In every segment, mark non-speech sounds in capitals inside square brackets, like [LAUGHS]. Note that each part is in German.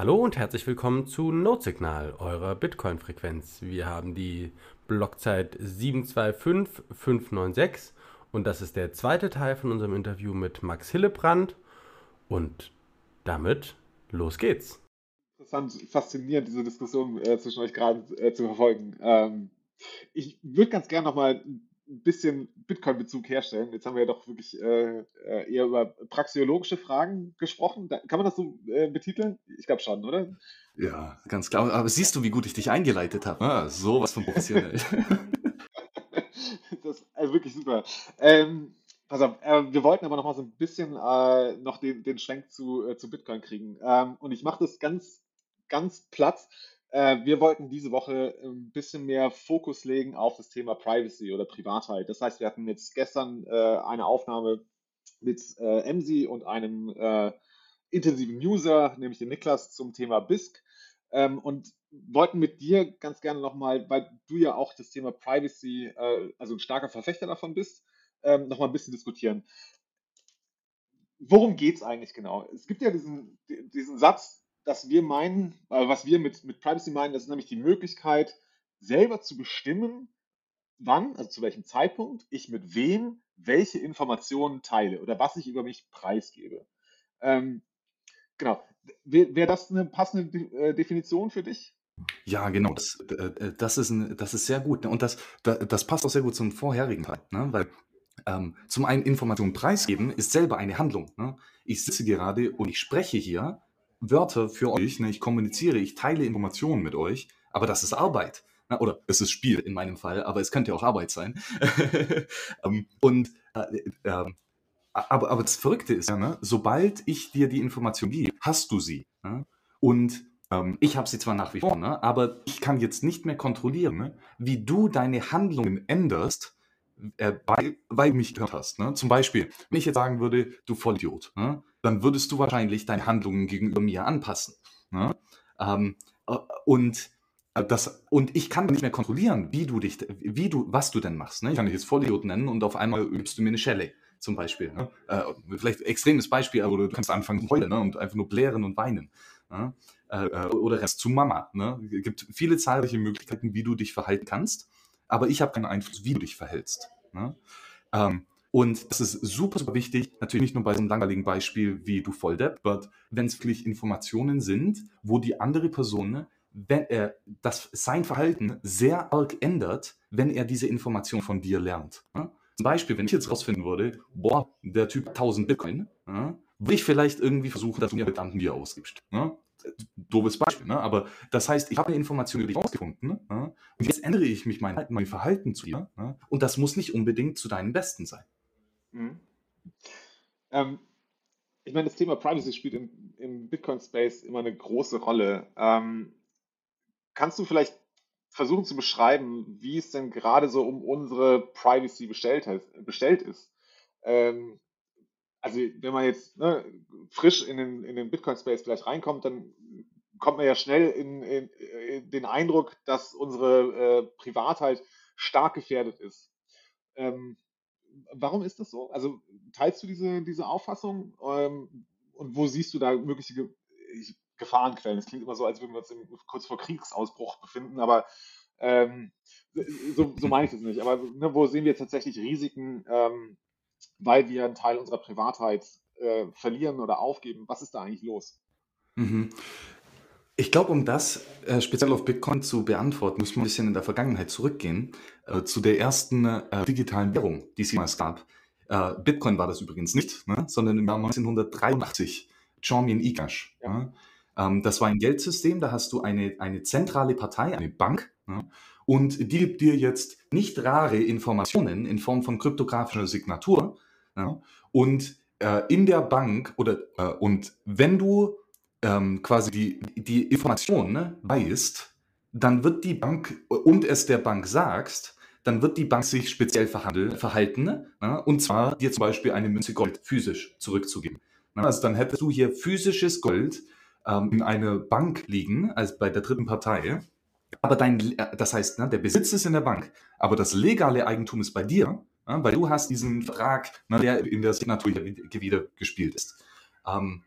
Hallo und herzlich willkommen zu Notsignal, eurer Bitcoin-Frequenz. Wir haben die Blockzeit 725596 und das ist der zweite Teil von unserem Interview mit Max Hillebrand. Und damit los geht's. Interessant, faszinierend, diese Diskussion äh, zwischen euch gerade äh, zu verfolgen. Ähm, ich würde ganz gerne nochmal ein bisschen Bitcoin-Bezug herstellen. Jetzt haben wir ja doch wirklich äh, äh, eher über praxiologische Fragen gesprochen. Da, kann man das so äh, betiteln? Ich glaube schon, oder? Ja, ganz klar. Aber siehst du, wie gut ich dich eingeleitet habe? Ah, sowas von professionell. [LAUGHS] das ist also wirklich super. Ähm, pass auf, äh, wir wollten aber noch mal so ein bisschen äh, noch den, den Schwenk zu, äh, zu Bitcoin kriegen. Ähm, und ich mache das ganz, ganz platt. Äh, wir wollten diese Woche ein bisschen mehr Fokus legen auf das Thema Privacy oder Privatheit. Das heißt, wir hatten jetzt gestern äh, eine Aufnahme mit äh, MSI und einem äh, intensiven User, nämlich den Niklas, zum Thema BISC. Ähm, und wollten mit dir ganz gerne nochmal, weil du ja auch das Thema Privacy, also ein starker Verfechter davon bist, ähm, nochmal ein bisschen diskutieren. Worum geht es eigentlich genau? Es gibt ja diesen, diesen Satz, dass wir meinen, äh, was wir mit, mit Privacy meinen, das ist nämlich die Möglichkeit, selber zu bestimmen, wann, also zu welchem Zeitpunkt ich mit wem welche Informationen teile oder was ich über mich preisgebe. Ähm, genau. Wäre wär das eine passende äh, Definition für dich? Ja, genau. Das, äh, das, ist, ein, das ist sehr gut. Und das, das passt auch sehr gut zum vorherigen Teil, ne? weil ähm, zum einen Informationen preisgeben ist selber eine Handlung. Ne? Ich sitze gerade und ich spreche hier Wörter für euch, ne? ich kommuniziere, ich teile Informationen mit euch, aber das ist Arbeit. Ne? Oder es ist Spiel in meinem Fall, aber es könnte auch Arbeit sein. [LAUGHS] ähm, und äh, äh, aber, aber das Verrückte ist ja, ne? sobald ich dir die Information gebe, hast du sie. Ne? Und ähm, ich habe sie zwar nach wie vor, ne? aber ich kann jetzt nicht mehr kontrollieren, ne? wie du deine Handlungen änderst, äh, weil, weil du mich gehört hast. Ne? Zum Beispiel, wenn ich jetzt sagen würde, du Vollidiot, ne? dann würdest du wahrscheinlich deine Handlungen gegenüber mir anpassen. Ne? Ähm, äh, und äh, das, und ich kann nicht mehr kontrollieren, wie du dich, wie du, was du denn machst. Ne? Ich kann dich jetzt Vollidiot nennen und auf einmal übst du mir eine Schelle, zum Beispiel. Ne? Äh, vielleicht extremes Beispiel, aber du kannst anfangen zu heulen ne? und einfach nur blären und weinen. Ne? Äh, äh oder Rest zu Mama. Ne? Es gibt viele zahlreiche Möglichkeiten, wie du dich verhalten kannst, aber ich habe keinen Einfluss, wie du dich verhältst. Ne? Ähm, und das ist super, super wichtig, natürlich nicht nur bei so einem langweiligen Beispiel wie du Volldepp, aber wenn es wirklich Informationen sind, wo die andere Person, wenn er das, sein Verhalten sehr arg ändert, wenn er diese Information von dir lernt. Ne? Zum Beispiel, wenn ich jetzt rausfinden würde, boah, der Typ 1000 Bitcoin, ne? würde ich vielleicht irgendwie versuchen, dass du mir verdammten Bier ausgibst. Ne? Doofes Beispiel, ne? aber das heißt, ich habe eine Information über dich rausgefunden ne? und jetzt ändere ich mich mein, mein Verhalten zu dir ne? und das muss nicht unbedingt zu deinem Besten sein. Mhm. Ähm, ich meine, das Thema Privacy spielt im, im Bitcoin-Space immer eine große Rolle. Ähm, kannst du vielleicht versuchen zu beschreiben, wie es denn gerade so um unsere Privacy bestellt, bestellt ist? Ähm, also wenn man jetzt ne, frisch in den, in den Bitcoin-Space vielleicht reinkommt, dann kommt man ja schnell in, in, in den Eindruck, dass unsere äh, Privatheit stark gefährdet ist. Ähm, warum ist das so? Also teilst du diese, diese Auffassung ähm, und wo siehst du da mögliche Ge Gefahrenquellen? Es klingt immer so, als würden wir uns im, kurz vor Kriegsausbruch befinden, aber ähm, so, so meine ich das nicht. Aber ne, wo sehen wir tatsächlich Risiken, ähm, weil wir einen Teil unserer Privatheit äh, verlieren oder aufgeben. Was ist da eigentlich los? Mhm. Ich glaube, um das äh, speziell auf Bitcoin zu beantworten, muss man ein bisschen in der Vergangenheit zurückgehen, äh, zu der ersten äh, digitalen Währung, die es jemals gab. Äh, Bitcoin war das übrigens nicht, ne? sondern im Jahr 1983, Chormian Ikash. Ja. Ne? Ähm, das war ein Geldsystem, da hast du eine, eine zentrale Partei, eine Bank, ne? Und die gibt dir jetzt nicht rare Informationen in Form von kryptografischer Signatur. Ja? Und äh, in der Bank oder äh, und wenn du ähm, quasi die, die Information ne, weißt, dann wird die Bank und es der Bank sagst, dann wird die Bank sich speziell verhalten ne, und zwar dir zum Beispiel eine Münze Gold physisch zurückzugeben. Ne? Also dann hättest du hier physisches Gold ähm, in einer Bank liegen, als bei der dritten Partei. Aber dein, äh, das heißt, ne, der Besitz ist in der Bank, aber das legale Eigentum ist bei dir, ne, weil du hast diesen Vertrag, ne, der in der Signatur wieder gespielt ist. Ähm,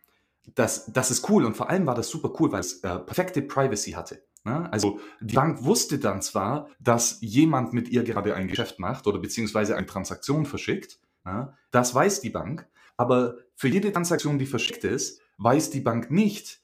das, das ist cool und vor allem war das super cool, weil es äh, perfekte Privacy hatte. Ne? Also die Bank wusste dann zwar, dass jemand mit ihr gerade ein Geschäft macht oder beziehungsweise eine Transaktion verschickt. Ne? Das weiß die Bank. Aber für jede Transaktion, die verschickt ist, weiß die Bank nicht,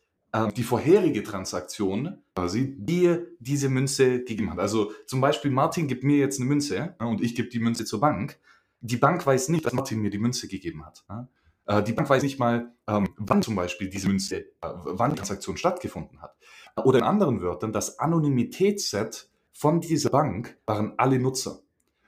die vorherige Transaktion, quasi, die diese Münze gegeben hat. Also zum Beispiel, Martin gibt mir jetzt eine Münze ne, und ich gebe die Münze zur Bank. Die Bank weiß nicht, dass Martin mir die Münze gegeben hat. Ne? Äh, die Bank weiß nicht mal, ähm, wann zum Beispiel diese Münze, äh, wann die Transaktion stattgefunden hat. Oder in anderen Wörtern, das Anonymitätsset von dieser Bank waren alle Nutzer.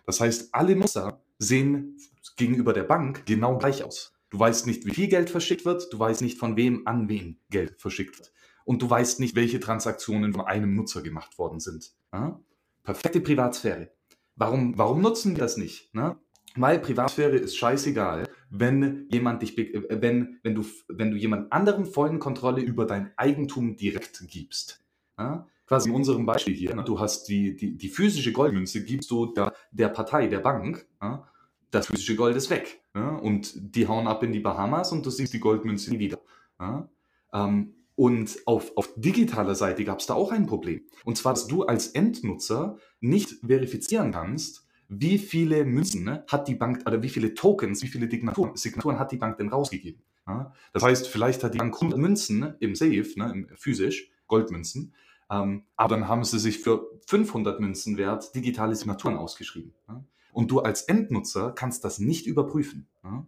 Das heißt, alle Nutzer sehen gegenüber der Bank genau gleich aus. Du weißt nicht, wie viel Geld verschickt wird, du weißt nicht, von wem an wen Geld verschickt wird. Und du weißt nicht, welche Transaktionen von einem Nutzer gemacht worden sind. Ja? Perfekte Privatsphäre. Warum, warum nutzen wir das nicht? Ne? Weil Privatsphäre ist scheißegal, wenn jemand dich, äh, wenn, wenn du, wenn du jemand anderen vollen Kontrolle über dein Eigentum direkt gibst. Ja? Quasi in unserem Beispiel hier, ne? du hast die, die, die physische Goldmünze, gibst du der, der Partei, der Bank, ja? das physische Gold ist weg. Ja? Und die hauen ab in die Bahamas und du siehst die Goldmünze nie wieder. Ja? Ähm, und auf, auf digitaler Seite gab es da auch ein Problem. Und zwar, dass du als Endnutzer nicht verifizieren kannst, wie viele Münzen ne, hat die Bank, oder wie viele Tokens, wie viele Signaturen, Signaturen hat die Bank denn rausgegeben. Ja? Das heißt, vielleicht hat die Bank 100 Münzen ne, im Safe, ne, physisch, Goldmünzen, ähm, aber dann haben sie sich für 500 Münzen wert digitale Signaturen ausgeschrieben. Ja? Und du als Endnutzer kannst das nicht überprüfen. Ja?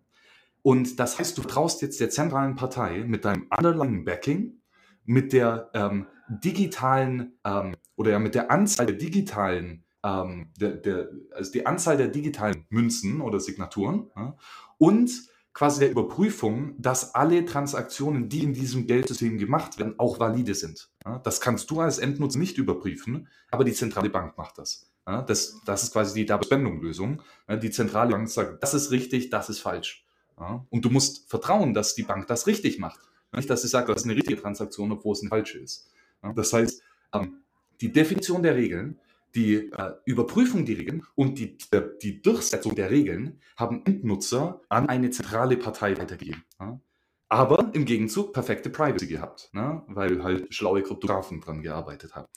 Und das heißt, du traust jetzt der zentralen Partei mit deinem underlying Backing, mit der ähm, digitalen ähm, oder ja mit der Anzahl der digitalen ähm, der, der, also die Anzahl der digitalen Münzen oder Signaturen ja, und quasi der Überprüfung, dass alle Transaktionen, die in diesem Geldsystem gemacht werden, auch valide sind. Ja, das kannst du als Endnutzer nicht überprüfen, aber die zentrale Bank macht das. Ja, das, das ist quasi die Double-Spending-Lösung. Die zentrale Bank sagt, das ist richtig, das ist falsch. Und du musst vertrauen, dass die Bank das richtig macht. Nicht, dass sie sagt, das ist eine richtige Transaktion, obwohl es eine falsche ist. Das heißt, ähm, die Definition der Regeln die äh, Überprüfung der Regeln und die, äh, die Durchsetzung der Regeln haben Endnutzer an eine zentrale Partei weitergegeben. Ja? Aber im Gegenzug perfekte Privacy gehabt, ne? weil halt schlaue Kryptografen dran gearbeitet haben.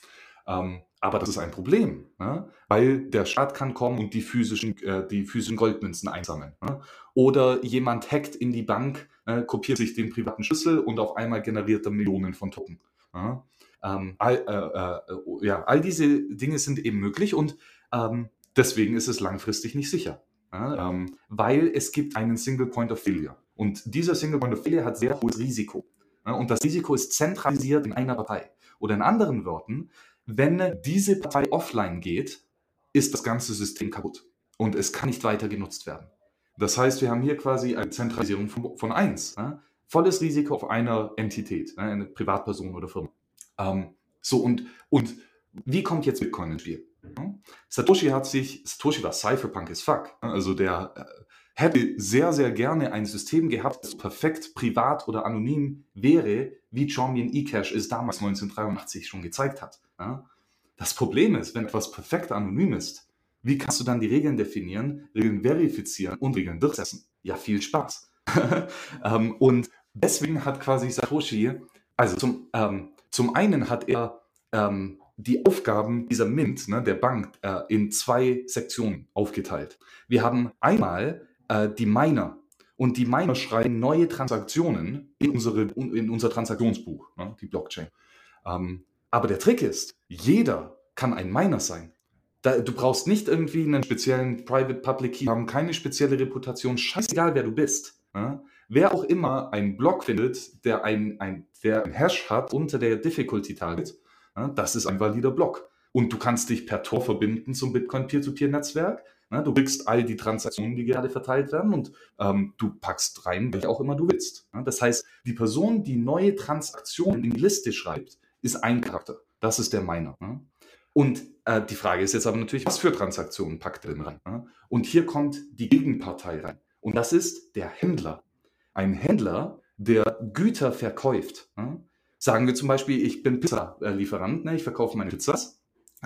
Ähm, aber das ist ein Problem, ne? weil der Staat kann kommen und die physischen, äh, die physischen Goldmünzen einsammeln. Ne? Oder jemand hackt in die Bank, äh, kopiert sich den privaten Schlüssel und auf einmal generiert er Millionen von Token. Ne? Ähm, all, äh, äh, ja, all diese Dinge sind eben möglich und ähm, deswegen ist es langfristig nicht sicher. Ja, ähm, weil es gibt einen Single Point of Failure. Und dieser Single Point of Failure hat sehr hohes Risiko. Ja, und das Risiko ist zentralisiert in einer Partei. Oder in anderen Worten, wenn diese Partei offline geht, ist das ganze System kaputt. Und es kann nicht weiter genutzt werden. Das heißt, wir haben hier quasi eine Zentralisierung von, von 1. Ja, volles Risiko auf einer Entität, eine Privatperson oder Firma. Ähm, so, und, und wie kommt jetzt Bitcoin ins Spiel? Satoshi hat sich, Satoshi war Cypherpunk as fuck. Also der äh, hätte sehr, sehr gerne ein System gehabt, das perfekt privat oder anonym wäre, wie Chaumian eCash es damals 1983 schon gezeigt hat. Das Problem ist, wenn etwas perfekt anonym ist, wie kannst du dann die Regeln definieren, Regeln verifizieren und Regeln durchsetzen? Ja, viel Spaß. [LAUGHS] Ähm, und deswegen hat quasi Satoshi, also zum, ähm, zum einen hat er ähm, die Aufgaben dieser Mint, ne, der Bank, äh, in zwei Sektionen aufgeteilt. Wir haben einmal äh, die Miner. Und die Miner schreiben neue Transaktionen in, unsere, in unser Transaktionsbuch, ne, die Blockchain. Ähm, aber der Trick ist, jeder kann ein Miner sein. Da, du brauchst nicht irgendwie einen speziellen Private Public Key, haben keine spezielle Reputation, scheißegal wer du bist. Ne? Wer auch immer einen Block findet, der ein, ein, der ein Hash hat unter der Difficulty Target, ja, das ist ein valider Block. Und du kannst dich per Tor verbinden zum Bitcoin Peer-to-Peer-Netzwerk. Ja, du kriegst all die Transaktionen, die gerade verteilt werden und ähm, du packst rein, welche auch immer du willst. Ja, das heißt, die Person, die neue Transaktionen in die Liste schreibt, ist ein Charakter. Das ist der Miner. Und äh, die Frage ist jetzt aber natürlich, was für Transaktionen packt er denn rein? Und hier kommt die Gegenpartei rein. Und das ist der Händler ein Händler, der Güter verkauft. Ja? Sagen wir zum Beispiel, ich bin Pizzalieferant, ne? ich verkaufe meine Pizzas.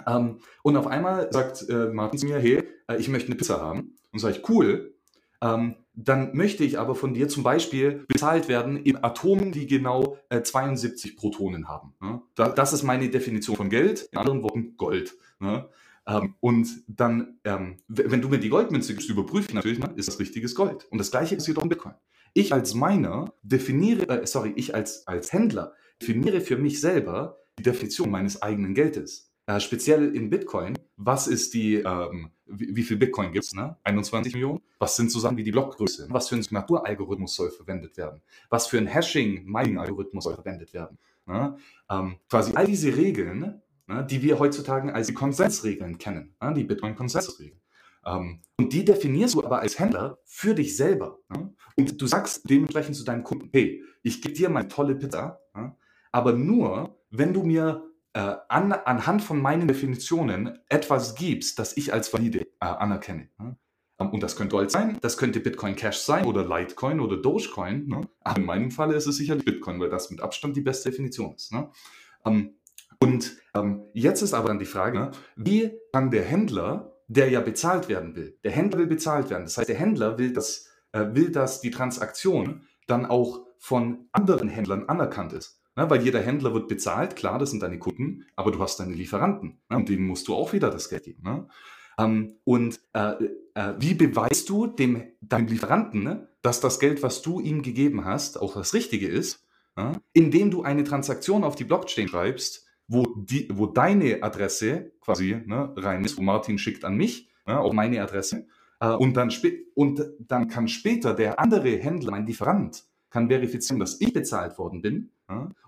Ähm, und auf einmal sagt äh, Martin zu mir, hey, äh, ich möchte eine Pizza haben. Und sage ich, cool, ähm, dann möchte ich aber von dir zum Beispiel bezahlt werden in Atomen, die genau äh, 72 Protonen haben. Ne? Da, das ist meine Definition von Geld, in anderen Worten Gold. Ne? Ähm, und dann, ähm, wenn du mir die Goldmünze gibst, überprüfe natürlich, ne, ist das richtiges Gold. Und das gleiche passiert auch in Bitcoin. Ich als Miner definiere, äh, sorry, ich als, als Händler definiere für mich selber die Definition meines eigenen Geldes. Äh, speziell in Bitcoin, was ist die, ähm, wie, wie, viel Bitcoin gibt es? Ne? 21 Millionen? Was sind so Sachen wie die Blockgröße? Was für ein Signaturalgorithmus soll verwendet werden? Was für ein Hashing-Mining-Algorithmus soll verwendet werden? Ne? Ähm, quasi all diese Regeln, ne, die wir heutzutage als die Konsensregeln kennen, ne? die Bitcoin-Konsensregeln. Ähm, und die definierst du aber als Händler für dich selber. Ne? Und du sagst dementsprechend zu deinem Kunden, hey, ich gebe dir meine tolle Pizza, ne? aber nur, wenn du mir äh, an, anhand von meinen Definitionen etwas gibst, das ich als valide äh, anerkenne. Ne? Und das könnte Gold sein, das könnte Bitcoin Cash sein oder Litecoin oder Dogecoin. Ne? Aber in meinem Falle ist es sicherlich Bitcoin, weil das mit Abstand die beste Definition ist. Ne? Ähm, und ähm, jetzt ist aber dann die Frage, ne? wie kann der Händler, der ja bezahlt werden will, der Händler will bezahlt werden. Das heißt, der Händler will, dass, äh, will, dass die Transaktion dann auch von anderen Händlern anerkannt ist. Ne, weil jeder Händler wird bezahlt, klar, das sind deine Kunden, aber du hast deine Lieferanten ne, und denen musst du auch wieder das Geld geben. Ne? Ähm, und äh, äh, wie beweist du dem, deinem Lieferanten, ne, dass das Geld, was du ihm gegeben hast, auch das Richtige ist, indem du eine Transaktion auf die Blockchain schreibst, wo, die, wo deine Adresse quasi ne, rein ist, wo Martin schickt an mich, auch meine Adresse, äh, und, dann und dann kann später der andere Händler, mein Lieferant, kann verifizieren, dass ich bezahlt worden bin.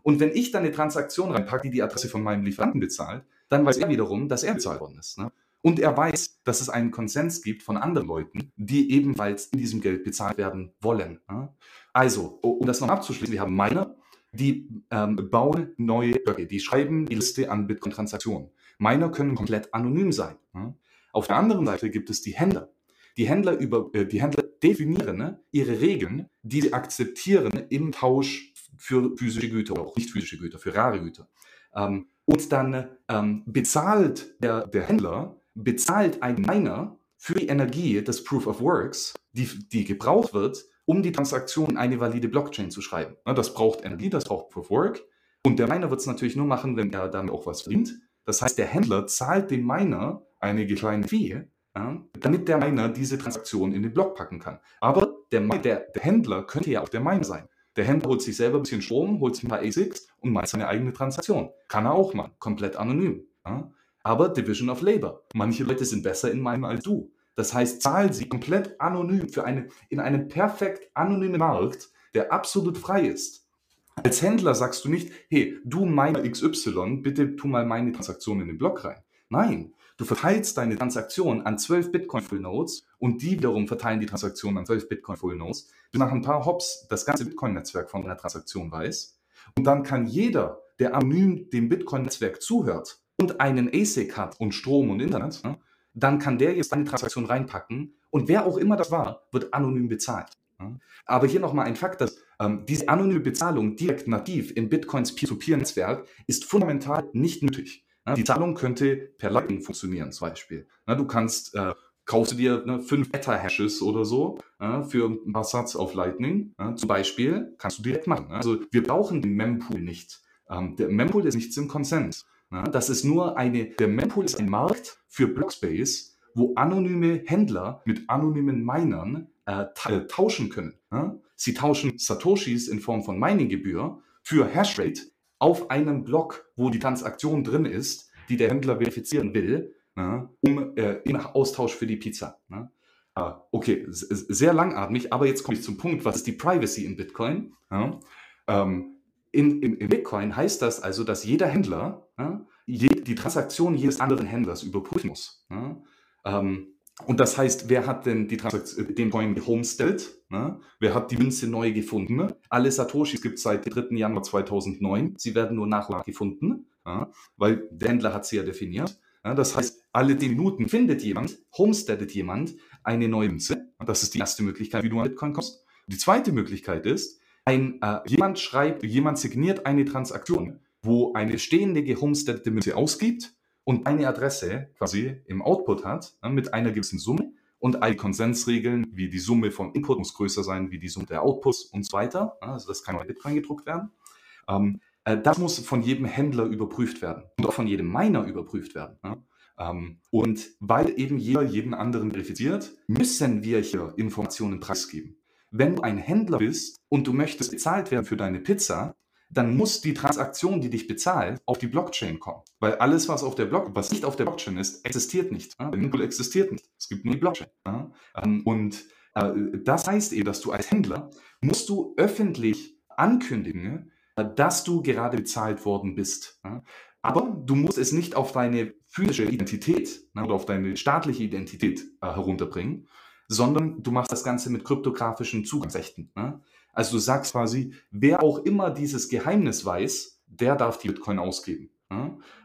Und wenn ich dann eine Transaktion reinpacke, die die Adresse von meinem Lieferanten bezahlt, dann weiß er wiederum, dass er bezahlt worden ist. Ne? Und er weiß, dass es einen Konsens gibt von anderen Leuten, die ebenfalls in diesem Geld bezahlt werden wollen. Also, um das noch abzuschließen, wir haben Miner, die ähm, bauen neue Blöcke, die schreiben die Liste an Bitcoin-Transaktionen. Miner können komplett anonym sein. Auf der anderen Seite gibt es die Händler. Die Händler, über, äh, die Händler definieren ne, ihre Regeln, die sie akzeptieren im Tausch für physische Güter oder auch nicht physische Güter, für rare Güter. Ähm, und dann ähm, bezahlt der, der Händler, bezahlt ein Miner für die Energie des Proof of Works, die, die gebraucht wird, um die Transaktion in eine valide Blockchain zu schreiben. Das braucht Energie, das braucht Proof of Work. Und der Miner wird es natürlich nur machen, wenn er damit auch was verdient. Das heißt, der Händler zahlt dem Miner eine kleine Fee, ja, damit der Miner diese Transaktion in den Block packen kann. Aber der, der, der, Händler könnte ja auch der Miner sein. Der Händler holt sich selber ein bisschen Strom, holt sich ein paar ASICs und meint seine eigene Transaktion. Kann er auch machen, komplett anonym. Ja. Aber Division of Labor. Manche Leute sind besser in meinem als du. Das heißt, zahl sie komplett anonym für eine, in einem perfekt anonymen Markt, der absolut frei ist. Als Händler sagst du nicht, hey, du Miner XY, bitte tu mal meine Transaktion in den Block rein. Nein, Du verteilst deine Transaktion an 12 Bitcoin Full Nodes und die wiederum verteilen die Transaktion an 12 Bitcoin Full Nodes. Du nach ein paar Hops das ganze Bitcoin-Netzwerk von deiner Transaktion weiß. Und dann kann jeder, der anonym dem Bitcoin-Netzwerk zuhört und einen ASIC hat und Strom und Internet, ne, dann kann der jetzt deine Transaktion reinpacken und wer auch immer das war, wird anonym bezahlt. Ne. Aber hier nochmal ein Fakt, dass ähm, diese anonyme Bezahlung direkt nativ in Bitcoins Peer-to-Peer-Netzwerk ist fundamental nicht nötig. Ja, die Zahlung könnte per Lightning funktionieren, zum Beispiel. Ja, du kannst, äh, kaufst du dir ne, fünf Ether-Hashes oder so äh, für ein paar Satz auf Lightning, äh, zum Beispiel, kannst du direkt machen. Also wir brauchen den Mempool nicht. Ähm, der Mempool ist nichts im Konsens. Das ist nur eine, der Mempool ist ein Markt für Blockspace, wo anonyme Händler mit anonymen Minern äh, äh, tauschen können. Sie tauschen Satoshis in Form von Mininggebühr für Hashrate auf einem Block, wo die Transaktion drin ist, die der Händler verifizieren will, ne, um äh, im Austausch für die Pizza. Ne? Ah, okay, sehr langatmig, aber jetzt komme ich zum Punkt, was ist die Privacy in Bitcoin? Ja? Ähm, in, in, in, Bitcoin heißt das also, dass jeder Händler ja, je, die Transaktion jedes anderen Händlers überprüfen muss. Ja? Ähm, und das heißt, wer hat denn die Transaktion, den Coin gehomesteadet? Ne? Wer hat die Münze neu gefunden? Alle Satoshis gibt es seit dem 3. Januar 2009. Sie werden nur nach gefunden, ja? weil der Händler hat sie ja definiert. Ja? Das heißt, alle 10 Minuten findet jemand, homesteadet jemand eine neue Münze. Das ist die erste Möglichkeit, wie du an Bitcoin kommst. Die zweite Möglichkeit ist, ein, äh, jemand schreibt, jemand signiert eine Transaktion, wo eine stehende gehomesteadete Münze ausgibt und eine Adresse quasi im Output hat ne, mit einer gewissen Summe Und all die Konsensregeln, wie die Summe von Input muss größer sein, wie die Summe der Outputs und so weiter. Also das kann bei Bitcoin gedruckt werden. Ähm, äh, das muss von jedem Händler überprüft werden und auch von jedem Miner überprüft werden. Ähm, und weil eben jeder jeden anderen verifiziert, müssen wir hier Informationen preisgeben. Wenn du ein Händler bist und du möchtest bezahlt werden für deine Pizza, dann muss die Transaktion, die dich bezahlt, auf die Blockchain kommen. Weil alles, was auf der Block, was nicht auf der Blockchain ist, existiert nicht. Der Nimble existiert nicht. Es gibt nur die Blockchain. Ähm, und äh, das heißt eben, dass du als Händler musst du öffentlich ankündigen, äh, dass du gerade bezahlt worden bist. Aber du musst es nicht auf deine physische Identität ne, oder auf deine staatliche Identität äh, herunterbringen, sondern du machst das Ganze mit kryptografischen Zugangsrechten. Ne? Also du sagst quasi, wer auch immer dieses Geheimnis weiß, der darf die Bitcoin ausgeben.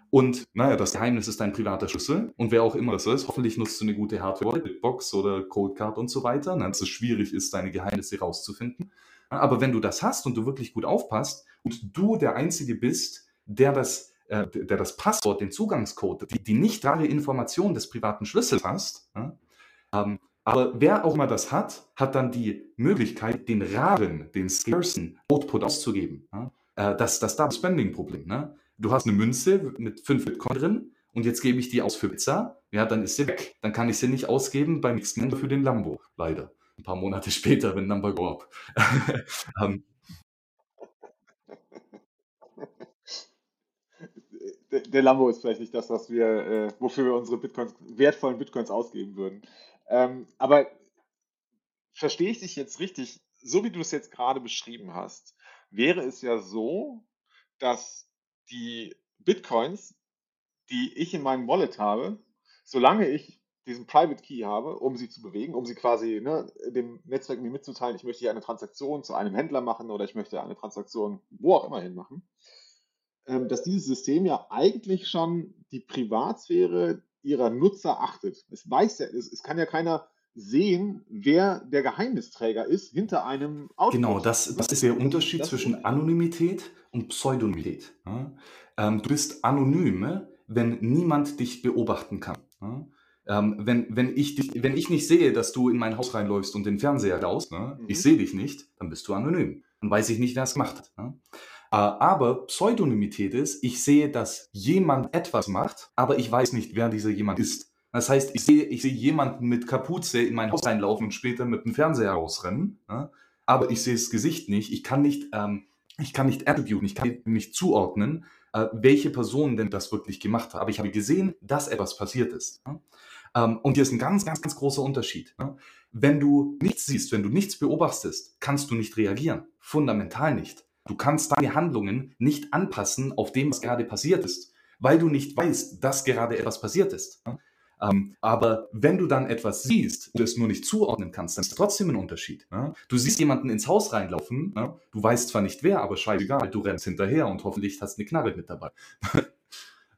Und naja, das Geheimnis ist dein privater Schlüssel. Und wer auch immer das ist, hoffentlich nutzt du eine gute Hardware, Bitbox oder Codecard und so weiter, ne, dass es schwierig ist, deine Geheimnisse rauszufinden. Aber wenn du das hast und du wirklich gut aufpasst und du der Einzige bist, der das äh, der das Passwort, den Zugangscode, die, die nicht rare Information des privaten Schlüssels hast. Ja? Ähm, aber wer auch immer das hat, hat dann die Möglichkeit, den raren, den scarcen Output auszugeben. Äh, das, das da Spending-Problem. Ne? Du hast eine Münze mit 5 Bitcoin drin und jetzt gebe ich die aus für Pizza. Ja, dann ist sie weg. Dann kann ich sie nicht ausgeben beim nächsten Ende für den Lambo. Leider. Ein paar Monate [LAUGHS] später, wenn Number go up. [LAUGHS] ähm, der Lambo ist vielleicht nicht das, was wir, äh, wofür wir unsere Bitcoins, wertvollen Bitcoins ausgeben würden. Ähm, aber verstehe ich dich jetzt richtig? So wie du es jetzt gerade beschrieben hast, wäre es ja so, dass die Bitcoins, die ich in meinem Wallet habe, solange ich diesen Private Key habe, um sie zu bewegen, um sie quasi ne, dem Netzwerk mir mitzuteilen, ich möchte hier eine Transaktion zu einem Händler machen oder ich möchte eine Transaktion wo auch immer hin machen, ähm, dass dieses System ja eigentlich schon die Privatsphäre ihrer Nutzer achtet. Es weiß ja, es, es kann ja keiner sehen, wer der Geheimnisträger ist hinter einem Auto. Genau, das, das ist der Unterschied das zwischen Anonymität und Pseudonymität. Ja? Ähm, du bist anonym, wenn niemand dich beobachten kann. Ja? Ähm, wenn, wenn, ich dich, wenn ich nicht sehe, dass du in mein Haus reinläufst und den Fernseher raus, ne? mhm. ich sehe dich nicht, dann bist du anonym. Dann weiß ich nicht, wer es gemacht hat. Ne? Äh, aber Pseudonymität ist, ich sehe, dass jemand etwas macht, aber ich weiß nicht, wer dieser jemand ist. Das heißt, ich sehe, ich sehe jemanden mit Kapuze in mein Haus reinlaufen und später mit dem Fernseher rausrennen, ja? aber ich sehe das Gesicht nicht. Ich kann nicht, ähm, ich kann nicht attributen, ich kann nicht zuordnen, äh, welche Person denn das wirklich gemacht hat. Aber ich habe gesehen, dass etwas passiert ist. Ja? Ähm, und hier ist ein ganz, ganz, ganz großer Unterschied. Ja? Wenn du nichts siehst, wenn du nichts beobachtest, kannst du nicht reagieren. Fundamental nicht. Du kannst deine Handlungen nicht anpassen auf dem, was gerade passiert ist, weil du nicht weißt, dass gerade etwas passiert ist. Ähm, aber wenn du dann etwas siehst und es nur nicht zuordnen kannst, dann ist trotzdem ein Unterschied. Ne? Du siehst jemanden ins Haus reinlaufen, ne? du weißt zwar nicht wer, aber scheißegal, du rennst hinterher und hoffentlich hast eine Knarre mit dabei. [LAUGHS]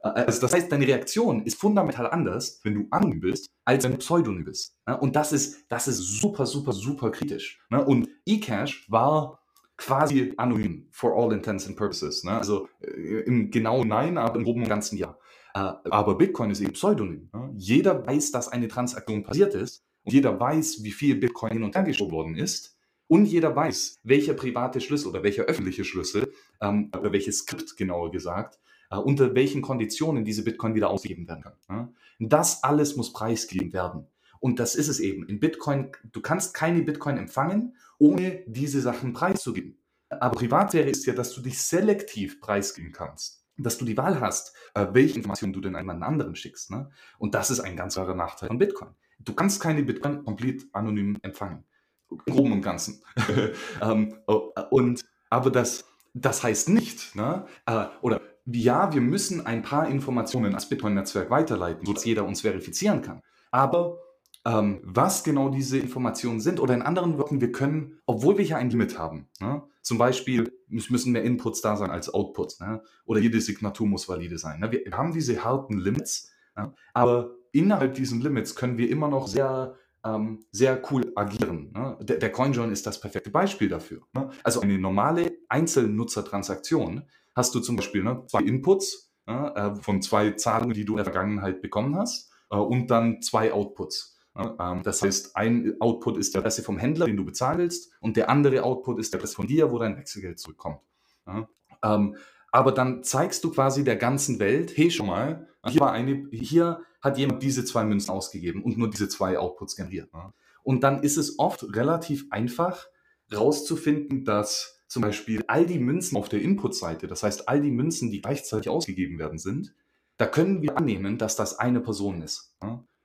Äh, also das heißt, deine Reaktion ist fundamental anders, wenn du anonym bist, als wenn du pseudonym bist. Ne? Und das ist, das ist super, super, super kritisch. Ne? Und eCash war quasi anonym, for all intents and purposes. Ne? Also äh, im genauen Nein, aber im groben ganzen Ja. Äh, aber Bitcoin ist eben Pseudonym. Ne? Jeder weiß, dass eine Transaktion passiert ist und jeder weiß, wie viel Bitcoin hin und her geschoben worden ist. Und jeder weiß, welcher private Schlüssel oder welcher öffentliche Schlüssel, ähm, oder welches Skript genauer gesagt, äh, unter welchen Konditionen diese Bitcoin wieder ausgegeben werden kann. Ne? Das alles muss preisgegeben werden. Und das ist es eben. In Bitcoin, du kannst keine Bitcoin empfangen, ohne diese Sachen preiszugeben. Aber Privatsphäre ist ja, dass du dich selektiv preisgeben kannst. Dass du die Wahl hast, äh, welche Informationen du denn einem anderen schickst. Ne? Und das ist ein ganz klarer Nachteil von Bitcoin. Du kannst keine Bitcoin komplett anonym empfangen. Im Groben und Ganzen. [LAUGHS] ähm, oh, und, aber das, das heißt nicht, ne? Äh, oder ja, wir müssen ein paar Informationen als Bitcoin-Netzwerk weiterleiten, sodass jeder uns verifizieren kann. Aber ähm, was genau diese Informationen sind. Oder in anderen Worten, wir können, obwohl wir hier ein Limit haben, ne, zum Beispiel müssen mehr Inputs da sein als Outputs, ne, oder jede Signatur muss valide sein. Ne, wir haben diese harten Limits, ne, aber innerhalb diesen Limits können wir immer noch sehr ähm, sehr cool agieren. Ne? Der, der CoinJoin ist das perfekte Beispiel dafür. Ne? Also eine normale Einzelnutzertransaktion hast du zum Beispiel ne, zwei Inputs äh, von zwei Zahlungen, die du in der Vergangenheit bekommen hast, äh, und dann zwei Outputs. Ähm, das heißt, ein Output ist die Adresse vom Händler, den du bezahlen willst, und der andere Output ist die Adresse von dir, wo dein Wechselgeld zurückkommt. Ähm, aber dann zeigst du quasi der ganzen Welt, hey, schon mal, hier, war eine, hier hat jemand diese zwei Münzen ausgegeben und nur diese zwei Outputs generiert. Und dann ist es oft relativ einfach rauszufinden, dass zum Beispiel all die Münzen auf der Input-Seite, das heißt all die Münzen, die gleichzeitig ausgegeben werden sind, da können wir annehmen, dass das eine Person ist.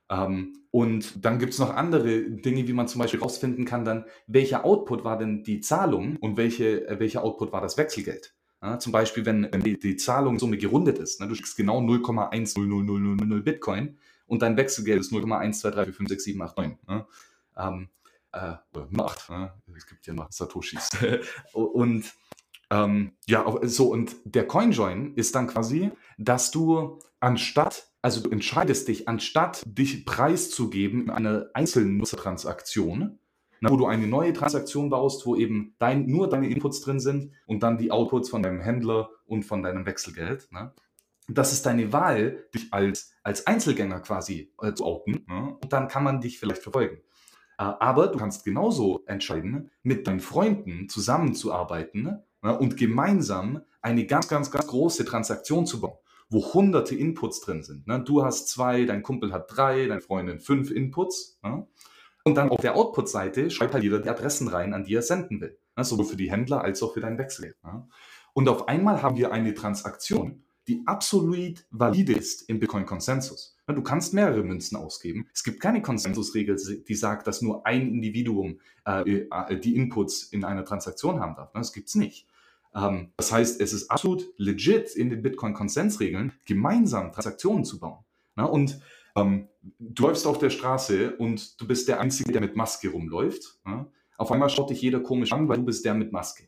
Ähm, und dann gibt es noch andere Dinge, wie man zum Beispiel herausfinden kann, dann, welcher Output war denn die Zahlung und welche, äh, welcher Output war das Wechselgeld. Ja, zum Beispiel, wenn, wenn die, die Zahlungssumme gerundet ist, ne, du schickst genau 0,100000 Bitcoin und dein Wechselgeld ist 0,123456789. Ne? Ähm, äh, macht. Ne? Es gibt ja noch Satoshis. [LAUGHS] und ähm, ja, so, und der CoinJoin ist dann quasi, dass du anstatt, also du entscheidest dich, anstatt dich preiszugeben in einer einzelnen Nutzertransaktion, na, wo du eine neue Transaktion baust, wo eben dein, nur deine Inputs drin sind und dann die Outputs von deinem Händler und von deinem Wechselgeld. Ne? Das ist deine Wahl, dich als, als Einzelgänger quasi äh, zu outen. Ne? Und dann kann man dich vielleicht verfolgen. Äh, aber du kannst genauso entscheiden, mit deinen Freunden zusammenzuarbeiten ne, und gemeinsam eine ganz, ganz, ganz große Transaktion zu bauen, wo hunderte Inputs drin sind. Ne. Du hast zwei, dein Kumpel hat drei, deine Freundin fünf Inputs. Ne. Und dann auf der Output-Seite schreibt halt jeder die Adressen rein, an die er senden will. Sowohl für die Händler als auch für dein Wechsel. Und auf einmal haben wir eine Transaktion, die absolut valide ist im Bitcoin-Konsensus. Du kannst mehrere Münzen ausgeben. Es gibt keine Konsensusregel, die sagt, dass nur ein Individuum äh, äh die Inputs in einer Transaktion haben darf. Das gibt es nicht. Ähm, das heißt, es ist absolut legit in den Bitcoin-Konsensregeln, gemeinsam Transaktionen zu bauen. Und ähm, du läufst auf der Straße und du bist der Einzige, der mit Maske rumläuft. Auf einmal schaut dich jeder komisch an, weil du bist der mit Maske.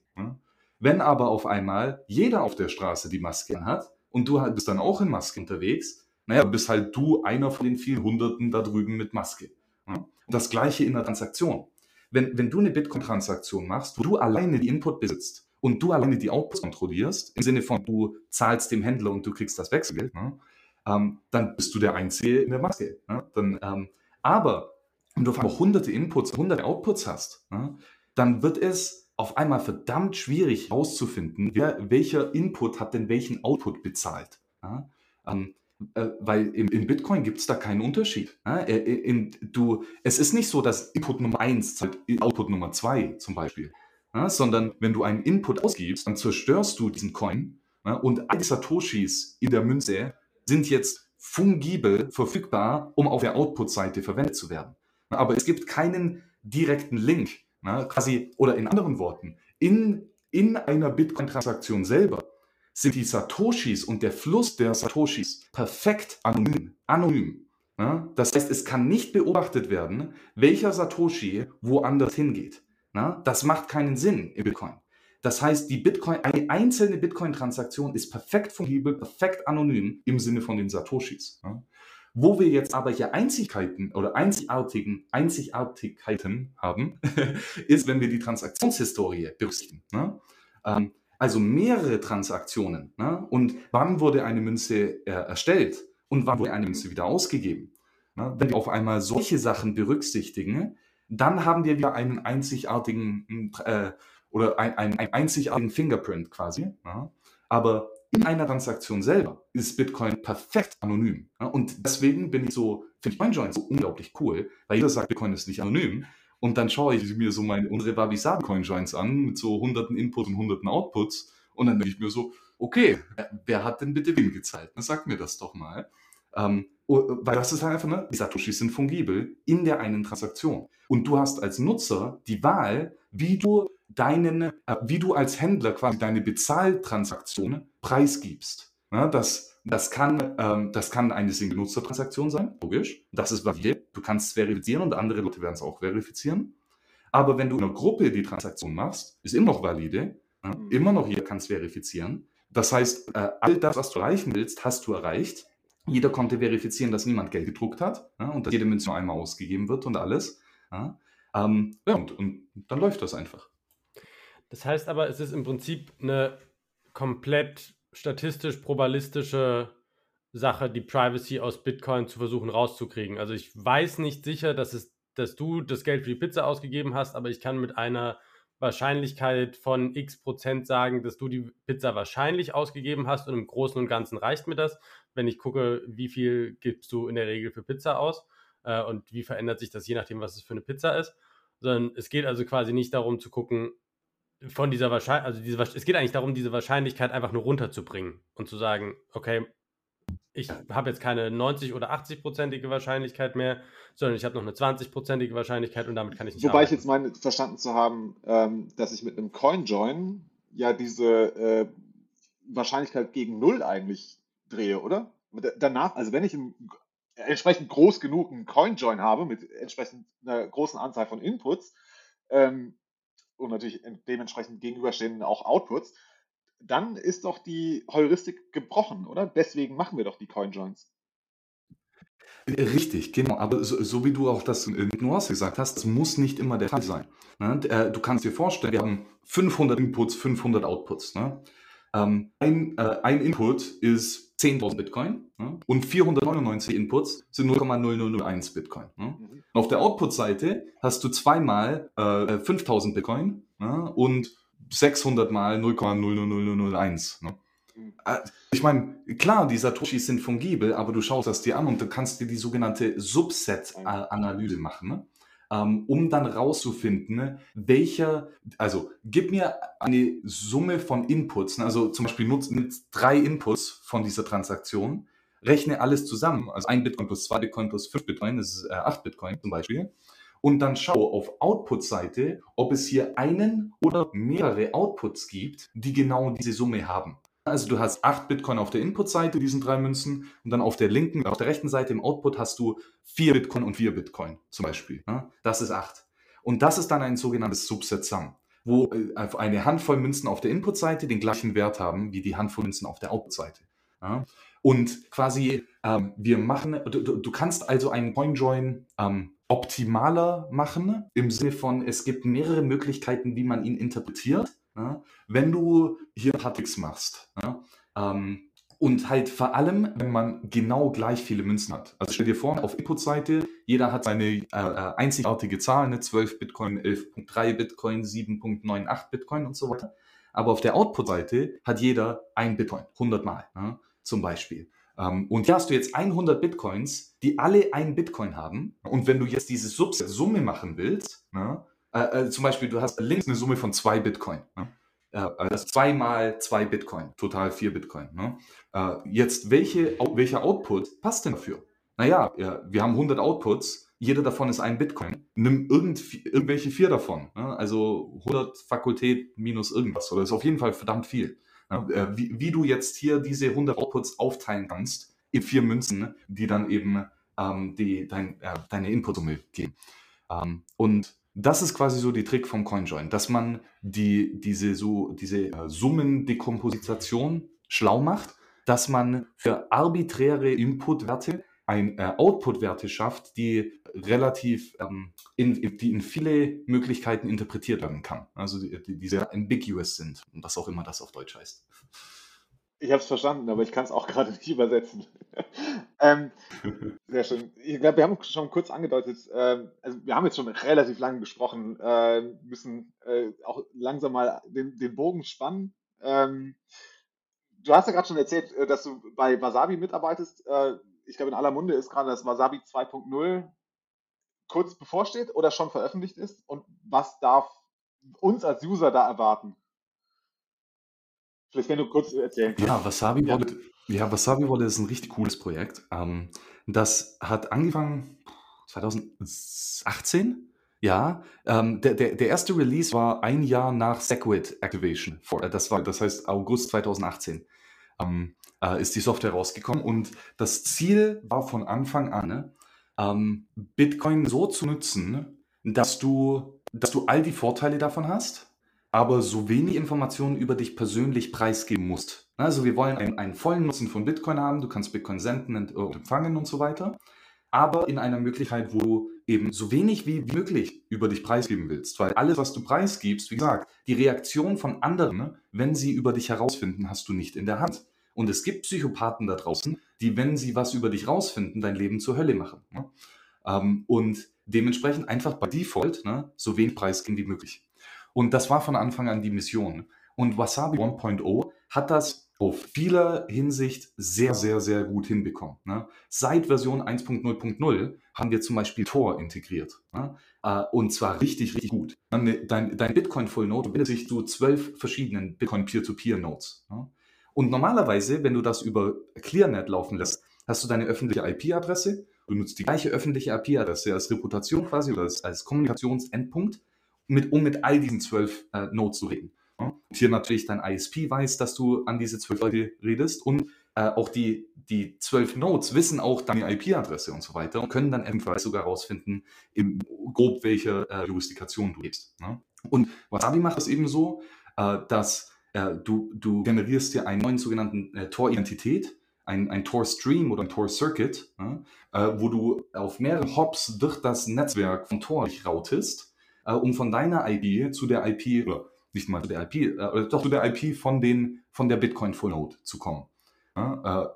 Wenn aber auf einmal jeder auf der Straße die Maske hat, und du bist dann auch in Maske unterwegs, naja, bist halt du einer von den vielen Hunderten da drüben mit Maske. Ja? Das gleiche in der Transaktion. Wenn, wenn du eine Bitcoin-Transaktion machst, wo du alleine die Input besitzt und du alleine die Outputs kontrollierst, im Sinne von du zahlst dem Händler und du kriegst das Wechselgeld, ne? ähm, dann bist du der Einzige in der Maske. Ne? Dann, ähm, aber wenn du auf hunderte Inputs, hunderte Outputs hast, ne? dann wird es auf einmal verdammt schwierig herauszufinden, welcher Input hat denn welchen Output bezahlt. Ja? Ähm, äh, weil in, in Bitcoin gibt es da keinen Unterschied. Ja? Äh, äh, in, du, es ist nicht so, dass Input Nummer 1 zahlt Output Nummer 2 zum Beispiel. Ja? Sondern wenn du einen Input ausgibst, dann zerstörst du diesen Coin und alle Satoshis in der Münze sind jetzt fungibel verfügbar, um auf der Output-Seite verwendet zu werden. Aber es gibt keinen direkten Link quasi, oder in anderen Worten, in, in einer Bitcoin-Transaktion selber sind die Satoshis und der Fluss der Satoshis perfekt anonym. anonym. Das heißt, es kann nicht beobachtet werden, welcher Satoshi woanders hingeht. Na? Das macht keinen Sinn im Bitcoin. Das heißt, die Bitcoin, eine einzelne Bitcoin-Transaktion ist perfekt fungibel, perfekt anonym im Sinne von den Satoshis. Ja? Wo wir jetzt aber hier Einzigkeiten oder einzigartigen Einzigartigkeiten haben, [LAUGHS] ist, wenn wir die Transaktionshistorie berücksichtigen. Ne? Ähm, also mehrere Transaktionen. Ne? Und wann wurde eine Münze äh, erstellt und wann wurde eine Münze wieder ausgegeben? Wenn wir auf einmal solche Sachen berücksichtigen, dann haben wir wieder einen einzigartigen äh, oder ein, ein, einen einzigartigen Fingerprint quasi. Ne? Aber in einer Transaktion selber ist Bitcoin perfekt anonym. Ja, und deswegen bin ich so, finde ich CoinJoin so unglaublich cool, weil jeder sagt, Bitcoin ist nicht anonym. Und dann schaue ich mir so meine, unsere Wabi-Sabi Coinjoins an mit so hunderten Inputs und hunderten Outputs. Und dann denke ich mir so, okay, wer hat denn bitte wen gezahlt? Na, sag mir das doch mal. Ähm, weil das ist halt einfach, ne, die Satoshis sind fungibel in der einen Transaktion. Und du hast als Nutzer die Wahl, wie du deinen, äh, wie du als Händler quasi deine Bezahltransaktion preisgibst. Ja, das, das, kann, ähm, das kann eine Single-Nutzer-Transaktion sein, logisch. Das ist valide. Du kannst es verifizieren und andere Leute werden es auch verifizieren. Aber wenn du in einer Gruppe die Transaktion machst, ist immer noch valide. Ja, mhm. immer noch jeder kann es verifizieren. Das heißt, äh, all das, was du erreichen willst, hast du erreicht. Jeder konnte verifizieren, dass niemand Geld gedruckt hat ja, und dass jede Münze nur einmal ausgegeben wird und alles. Ja, ähm, ja und, und dann läuft das einfach. Das heißt aber, es ist im Prinzip eine komplett statistisch probabilistische Sache, die Privacy aus Bitcoin zu versuchen rauszukriegen. Also ich weiß nicht sicher, dass, es, dass du das Geld für die Pizza ausgegeben hast, aber ich kann mit einer Wahrscheinlichkeit von x Prozent sagen, dass du die Pizza wahrscheinlich ausgegeben hast und im Großen und Ganzen reicht mir das, wenn ich gucke, wie viel gibst du in der Regel für Pizza aus äh, und wie verändert sich das je nachdem, was es für eine Pizza ist. Sondern es geht also quasi nicht darum zu gucken, von dieser Wahrscheinlichkeit, also diese, es geht eigentlich darum, diese Wahrscheinlichkeit einfach nur runterzubringen und zu sagen, okay, ich habe jetzt keine 90 oder 80-prozentige Wahrscheinlichkeit mehr, sondern ich habe noch eine 20-prozentige Wahrscheinlichkeit und damit kann ich nicht Wobei arbeiten. ich jetzt meine, verstanden zu haben, ähm, dass ich mit einem Coinjoin ja diese äh, Wahrscheinlichkeit gegen Null eigentlich drehe, oder? Danach, also wenn ich einen, entsprechend groß genug einen Coinjoin habe, mit entsprechend einer großen Anzahl von Inputs ähm, und natürlich dementsprechend gegenüberstehenden auch Outputs, dann ist doch die Heuristik gebrochen, oder? Deswegen machen wir doch die Coinjoins. Richtig, genau. Aber so, so, wie du auch das mit Nuance gesagt hast, das muss nicht immer der Fall sein. Ne? Äh, du kannst dir vorstellen, wir haben 500 Inputs, 500 Outputs. Ne? Ähm, ein, äh, ein, Input ist 10.000 Bitcoin ne? und 499 Inputs sind 0,0001 Bitcoin. Mhm. Auf der Output-Seite hast du zweimal äh, 5.000 Bitcoin und 600 mal 0,00001. Ne? Äh, ich meine, klar, die Satoshis sind fungibel, aber du schaust das dir an und du kannst dir die sogenannte Subset-Analyse machen, ne? ähm, um dann rauszufinden, welcher, also gib mir eine Summe von Inputs, ne? also zum Beispiel nutzt drei Inputs von dieser Transaktion, rechne alles zusammen, also ein Bitcoin plus zwei Bitcoin plus fünf Bitcoin, das ist äh, acht Bitcoin zum Beispiel und dann schau auf Output-Seite, ob es hier einen oder mehrere Outputs gibt, die genau diese Summe haben. Also du hast 8 Bitcoin auf der Input-Seite, diesen drei Münzen, und dann auf der linken, auf der rechten Seite im Output hast du 4 Bitcoin und 4 Bitcoin zum Beispiel. Das ist 8. Und das ist dann ein sogenanntes Subset-Sum, wo äh, eine Handvoll Münzen auf der Input-Seite den gleichen Wert haben wie die Handvoll Münzen auf der Output-Seite. Und quasi, ähm, wir machen, du, du, kannst also einen CoinJoin ähm, optimaler machen, im Sinne von, es gibt mehrere Möglichkeiten, wie man ihn interpretiert. Ja? Wenn du hier ein paar Tricks machst, ja? ähm, und halt vor allem, wenn man genau gleich viele Münzen hat. Also stell dir vor, auf Input-Seite, jeder hat seine äh, äh einzigartige Zahl, ne? 12 Bitcoin, 11.3 Bitcoin, 7.98 Bitcoin und so weiter. Aber auf der Output-Seite hat jeder ein Bitcoin, 100 Mal ne? zum Beispiel. Ähm, und hier hast du jetzt 100 Bitcoins, die alle einen Bitcoin haben. Und wenn du jetzt diese Summe machen willst, ne, äh, äh, zum Beispiel, du hast links eine Summe von zwei Bitcoin. Ne? Äh, also zwei mal zwei Bitcoin, total vier Bitcoin. Ne? Äh, jetzt, welche, welcher Output passt denn dafür? Naja, ja, wir haben 100 Outputs, jeder davon ist ein Bitcoin. Nimm irgendwelche vier davon. Ne? Also 100 Fakultät minus irgendwas. Oder ist auf jeden Fall verdammt viel. Äh, wie, wie, du jetzt hier diese 100 Outputs aufteilen kannst in vier Münzen, die dann eben ähm, die, dein, äh, deine Input-Summe geben. Ähm, und das ist quasi so die Trick vom CoinJoin, dass man die, diese, so, diese äh, Summendekomposition schlau macht, dass man für arbiträre Input-Werte ein äh, Output-Werte schafft, die relativ, ähm, in, die in viele Möglichkeiten interpretiert werden kann. Also die, die sehr ambiguous sind was auch immer das auf Deutsch heißt. Ich habe es verstanden, aber ich kann es auch gerade nicht übersetzen. [LAUGHS] ähm, sehr schön. Ich glaube, wir haben schon kurz angedeutet, ähm, also wir haben jetzt schon relativ lange gesprochen, äh, müssen äh, auch langsam mal den, den Bogen spannen. Ähm, du hast ja gerade schon erzählt, äh, dass du bei Wasabi mitarbeitest. Äh, ich glaube, in aller Munde ist gerade das Wasabi 2.0 kurz bevorsteht oder schon veröffentlicht ist und was darf uns als User da erwarten? Vielleicht wenn du kurz erzählen kannst. Ja, Wasabi ja. Wallet, ja, Wasabi Wallet ist ein richtig cooles Projekt. Ähm, das hat angefangen 2018. Ja, ähm, der, der, der erste Release war ein Jahr nach Segwit Activation. Das war, das heißt August 2018 ähm, äh, ist die Software rausgekommen. Und das Ziel war von Anfang an, ne, ähm, Bitcoin so zu nutzen, dass du, dass du all die Vorteile davon hast, aber so wenig Informationen über dich persönlich preisgeben musst. Also wir wollen einen, einen vollen Nutzen von Bitcoin haben, du kannst Bitcoin senden und empfangen und so weiter, aber in einer Möglichkeit, wo du eben so wenig wie möglich über dich preisgeben willst. Weil alles, was du preisgibst, wie gesagt, die Reaktion von anderen, wenn sie über dich herausfinden, hast du nicht in der Hand. Und es gibt Psychopathen da draußen, die, wenn sie was über dich rausfinden, dein Leben zur Hölle machen. Ne? Ähm, und dementsprechend einfach bei Default ne, so wenig Preis geben wie möglich. Und das war von Anfang an die Mission. Und Wasabi 1.0 hat das auf vieler Hinsicht sehr, sehr, sehr gut hinbekommen. Ne? Seit Version 1.0.0 haben wir zum Beispiel Tor integriert. Ne? Äh, und zwar richtig, richtig gut. Dein, dein Bitcoin Full Node bindet sich zu zwölf verschiedenen Bitcoin Peer-to-Peer Nodes. Ne? Und normalerweise, wenn du das über ClearNet laufen lässt, hast du deine öffentliche IP-Adresse, du nutzt die gleiche öffentliche IP-Adresse als Reputation quasi oder als, Kommunikationsendpunkt, mit, um mit all diesen zwölf äh, Nodes zu reden. Und hier natürlich dein ISP weiß, dass du an diese zwölf Leute redest und äh, auch die, die zwölf Nodes wissen auch deine IP-Adresse und so weiter und können dann ebenfalls sogar herausfinden, im, grob welche äh, Jurisdiktion du lebst. Ne? Und Wasabi macht das eben so, äh, dass äh, du, du generierst dir einen neuen sogenannten äh, Tor-Identität, ein, ein Tor-Stream oder ein Tor-Circuit, äh, wo du auf mehrere Hops durch das Netzwerk von Tor dich routest, äh, um von deiner IP zu der IP, oder nicht mal zu der IP, äh, doch zu der IP von, den, von der Bitcoin Full Node zu kommen.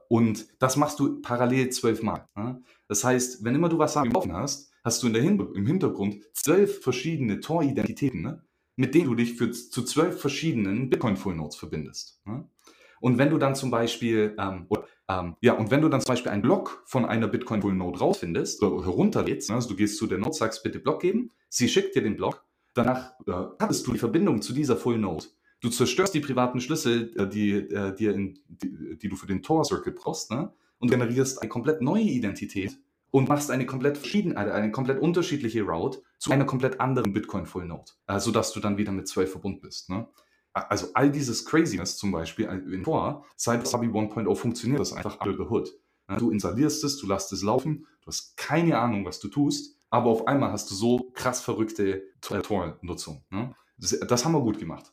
Und das machst du parallel zwölfmal. Das heißt, wenn immer du was offen hast, hast du in der Hin im Hintergrund zwölf verschiedene Tor-Identitäten, ne? Mit denen du dich für, zu zwölf verschiedenen Bitcoin Full Nodes verbindest. Ja? Und wenn du dann zum Beispiel, ähm, oder, ähm, ja, und wenn du dann zum Beispiel einen Block von einer Bitcoin Full Node rausfindest oder herunterlädst, ne? also du gehst zu der Node, sagst bitte Block geben, sie schickt dir den Block Danach äh, hattest du die Verbindung zu dieser Full Node. Du zerstörst die privaten Schlüssel, äh, die, äh, die, in, die, die, du für den Tor-Circuit brauchst, ne? und generierst eine komplett neue Identität und machst eine komplett verschiedene, eine, komplett unterschiedliche Route zu einer komplett anderen Bitcoin Full Node, äh, sodass du dann wieder mit zwei verbunden bist. Ne? Also all dieses Craziness zum Beispiel äh, in Tor, seit Sabi 1.0 funktioniert das einfach under the hood. Du installierst es, du lässt es laufen, du hast keine Ahnung, was du tust aber auf einmal hast du so krass verrückte Tor-Nutzung. Ne? Das, haben wir gut gemacht.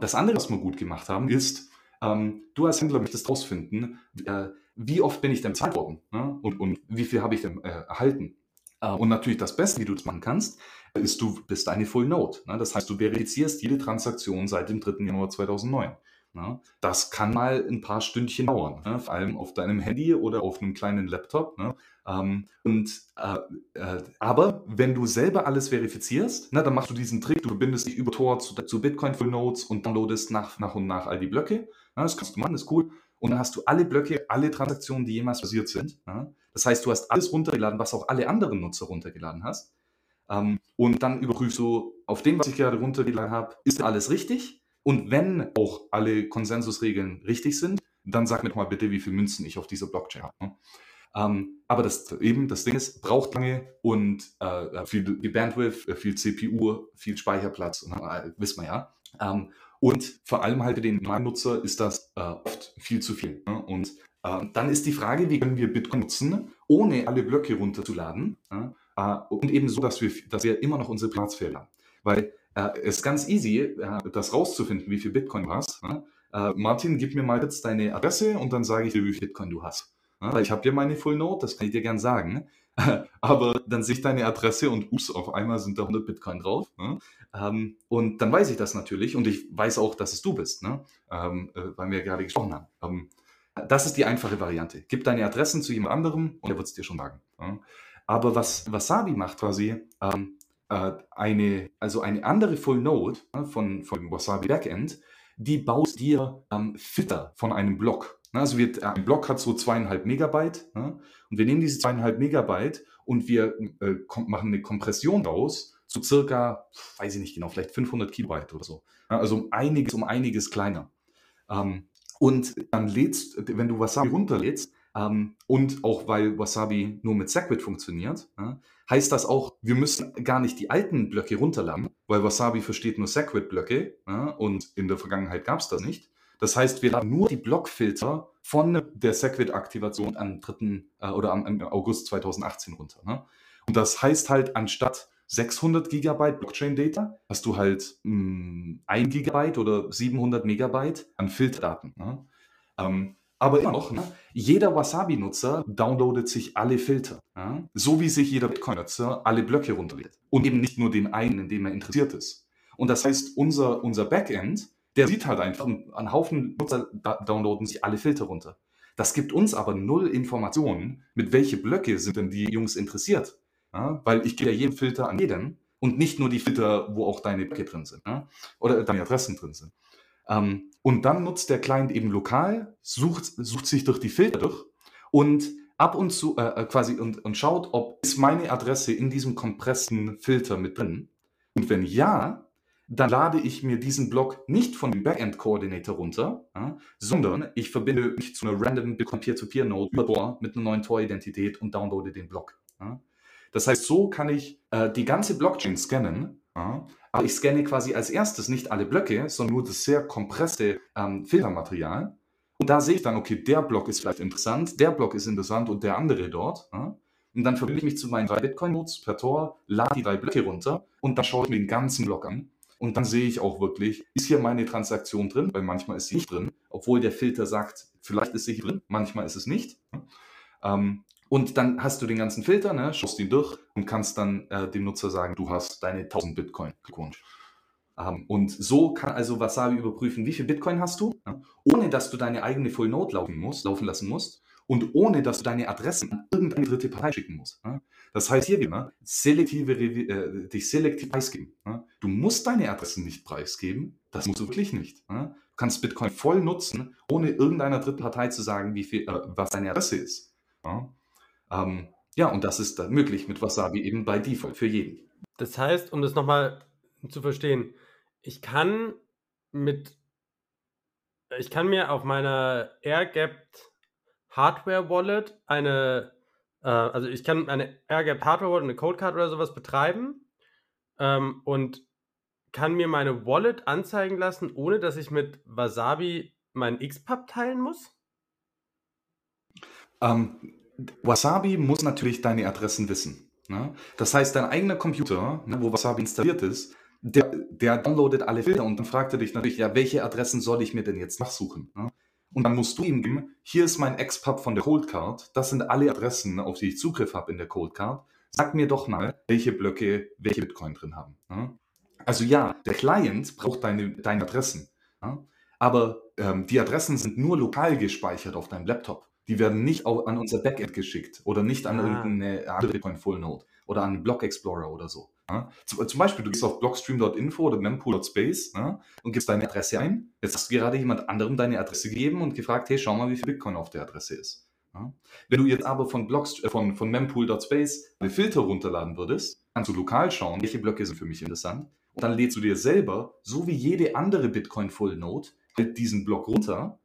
Das andere, was wir gut gemacht haben, ist, ähm, du als Händler möchtest herausfinden, äh, wie oft bin ich denn bezahlt worden ne? und, und, wie viel habe ich denn äh, erhalten. Äh, und natürlich das Beste, wie du das machen kannst, ist, du bist eine Full Note. Ne? Das heißt, du verifizierst jede Transaktion seit dem 3. Januar 2009. Ne? Das kann mal ein paar Stündchen dauern, ne? vor allem auf deinem Handy oder auf einem kleinen Laptop. Ne? Ähm, und, äh, äh, aber wenn du selber alles verifizierst, na, dann machst du diesen Trick, du verbindest dich über Tor zu, zu Bitcoin Full Nodes und downloadest nach, nach und nach all die Blöcke. Na, das kannst du machen, das ist cool. Und dann hast du alle Blöcke, alle Transaktionen, die jemals passiert sind. Na? Das heißt, du hast alles runtergeladen, was auch alle anderen Nutzer runtergeladen hast. Ähm, und dann überprüfst du auf dem, was ich gerade runtergeladen habe, ist alles richtig? Und wenn auch alle Konsensusregeln richtig sind, dann sag mir doch mal bitte, wie viele Münzen ich auf dieser Blockchain habe. Ne? Ähm, aber das eben, das Ding ist, braucht lange und äh, viel, Bandwidth, äh, viel CPU, viel Speicherplatz, äh, wissen wir ja. Ähm, und vor allem halt für den Nutzer ist das äh, oft viel zu viel. Ne? Und äh, dann ist die Frage, wie können wir Bitcoin nutzen, ohne alle Blöcke runterzuladen äh, und eben so, dass wir, dass wir immer noch unsere Privatsphäre haben. Weil äh, ist ganz easy, das rauszufinden, wie viel Bitcoin du hast. Ne? Martin, gib mir mal jetzt deine Adresse und dann sage ich dir, wie viel Bitcoin du hast. Ne? Weil ich habe dir meine Full Note, das kann ich dir gern sagen. [LAUGHS] Aber dann sehe ich deine Adresse und ups, auf einmal sind da 100 Bitcoin drauf. Ne? Ähm, und dann weiß ich das natürlich und ich weiß auch, dass es du bist, ne? ähm, äh, weil wir gerade gesprochen haben. Ähm, das ist die einfache Variante. Gib deine Adressen zu jemand anderem und er wird es dir schon sagen. Ja? Aber was Wasabi macht quasi, ähm, äh, eine, also eine andere Full Node ne, von, von Wasabi Backend, die baut dir ähm, Filter von einem Block. Ne, also wir, ein Block hat so zweieinhalb Megabyte ne? und wir nehmen diese zweieinhalb Megabyte und wir äh, machen eine Kompression daraus zu circa, weiß ich nicht genau, vielleicht 500 Kilobyte oder so. Also um einiges, um einiges kleiner. Ähm, und dann lädst, wenn du Wasabi runterlädst, ähm, und auch weil Wasabi nur mit Segwit funktioniert, ja, heißt das auch, wir müssen gar nicht die alten Blöcke runterladen, weil Wasabi versteht nur Segwit-Blöcke ja, und in der Vergangenheit gab es das nicht. Das heißt, wir laden nur die Blockfilter von der Segwit-Aktivation am 3. Äh, oder am, August 2018 runter. Ne? Und das heißt halt, anstatt 600 Gigabyte Blockchain-Data hast du halt mh, hm, 1 Gigabyte oder 700 Megabyte an Filterdaten. Ne? Ähm, aber immer noch, ne? jeder Wasabi-Nutzer downloadet sich alle Filter. Ja? So wie sich jeder Bitcoin-Nutzer alle Blöcke runterlädt. Und eben nicht nur den einen, in dem er interessiert ist. Und das heißt, unser, unser Backend, Der sieht halt einfach, ein Haufen Nutzer downloaden sich alle Filter runter. Das gibt uns aber null Informationen, mit welche Blöcke sind denn die Jungs interessiert. Ja, weil ich gehe ja jeden Filter an jeden und nicht nur die Filter, wo auch deine Blöcke drin sind ja, oder deine Adressen drin sind. Ähm, und dann nutzt der Client eben lokal, sucht, sucht sich durch die Filter durch und ab und zu äh, äh quasi und, und schaut, ob ist meine Adresse in diesem kompressten Filter mit drin. Und wenn ja, dann lade ich mir diesen Block nicht von dem Backend-Coordinator runter, ja, sondern ich verbinde mich zu einer random Bitcoin Peer-to-Peer-Node über Tor mit einer neuen Tor-Identität und downloade den Block. Ja. Das heißt, so kann ich äh, die ganze Blockchain scannen, ja, aber ich scanne quasi als erstes nicht alle Blöcke, sondern nur das sehr kompresse ähm, Filtermaterial. Und da sehe ich dann, okay, der Block ist vielleicht interessant, der Block ist interessant und der andere dort. Und dann verbinde ich mich zu meinen drei Bitcoin-Nodes per Tor, lade die drei Blöcke runter und dann schaue ich mir den ganzen Block an und dann sehe ich auch wirklich, ist hier meine Transaktion drin, weil manchmal ist sie nicht drin, obwohl der Filter sagt, vielleicht ist sie hier drin, manchmal ist es nicht. Ähm, und dann hast du den ganzen Filter, ne, schaust ihn durch und kannst dann äh, dem Nutzer sagen, du hast deine 1000 Bitcoin. Glückwunsch. Ähm, und so kann also Wasabi überprüfen, wie viel Bitcoin hast du, ja, ohne dass du deine eigene Full Node laufen, musst, laufen lassen musst und ohne dass du deine Adressen an irgendeine dritte Partei schicken musst. Ja. Das heißt hier wieder, selektive, äh, dich selektiv preisgeben. Ja. Du musst deine Adressen nicht preisgeben, das musst du wirklich nicht. Ja. Du kannst Bitcoin voll nutzen, ohne irgendeiner dritten Partei zu sagen, wie viel, äh, was deine Adresse ist. Ja. Ähm, ja, und das ist dann möglich mit Wasabi eben bei Default für jeden. Das heißt, um das nochmal zu verstehen, ich kann mit, ich kann mir auf meiner AirGapped Hardware Wallet eine, äh, also ich kann eine AirGap Hardware Wallet, eine Codecard oder sowas betreiben ähm, und kann mir meine Wallet anzeigen lassen, ohne dass ich mit Wasabi meinen XPub teilen muss? Ähm, Wasabi muss natürlich deine Adressen wissen. Ne? Das heißt, dein eigener Computer, ne, wo Wasabi installiert ist, der, der downloadet alle Filter und dann fragt er dich natürlich, ja, welche Adressen soll ich mir denn jetzt nachsuchen? Ne? Und dann musst du ihm geben, hier ist mein Expub von der Coldcard, das sind alle Adressen, auf die ich Zugriff habe in der Coldcard. Sag mir doch mal, welche Blöcke welche Bitcoin drin haben. Also ja, der Client braucht deine, deine Adressen. Aber ähm, die Adressen sind nur lokal gespeichert auf deinem Laptop. Die werden nicht an unser Backend geschickt oder nicht an ah. irgendeine andere Bitcoin Full Node oder an Block Explorer oder so. Ja? Zum, Beispiel, du gehst auf blockstream.info oder mempool.space ja, und gibst deine Adresse ein. Jetzt hast du gerade jemand anderem deine Adresse gegeben und gefragt, hey, schau mal, wie viel Bitcoin auf der Adresse ist. Ja? Wenn du jetzt aber von, Blocks, äh, von, von mempool.space eine Filter runterladen würdest, kannst du lokal schauen, welche Blöcke sind für mich interessant. Und dann lädst du dir selber, so wie jede andere Bitcoin Full Node, halt diesen Block runter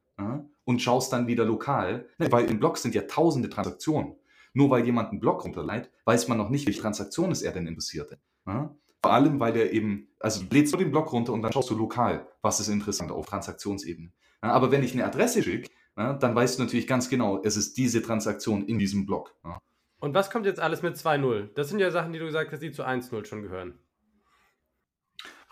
und schaust dann wieder lokal, ne, weil in Blocks sind ja tausende Transaktionen. Nur weil jemand einen Block runterleitet, weiß man noch nicht, welche Transaktion ist er denn interessiert. Ja? Vor allem, weil der eben, also lädst du den Block runter und dann schaust du lokal, was ist interessant auf Transaktionsebene. Ja, aber wenn ich eine Adresse schicke, ja, dann weißt du natürlich ganz genau, es ist diese Transaktion in diesem Block. Und was kommt jetzt alles mit 2.0? Das sind ja Sachen, die du gesagt hast, die zu 1.0 schon gehören.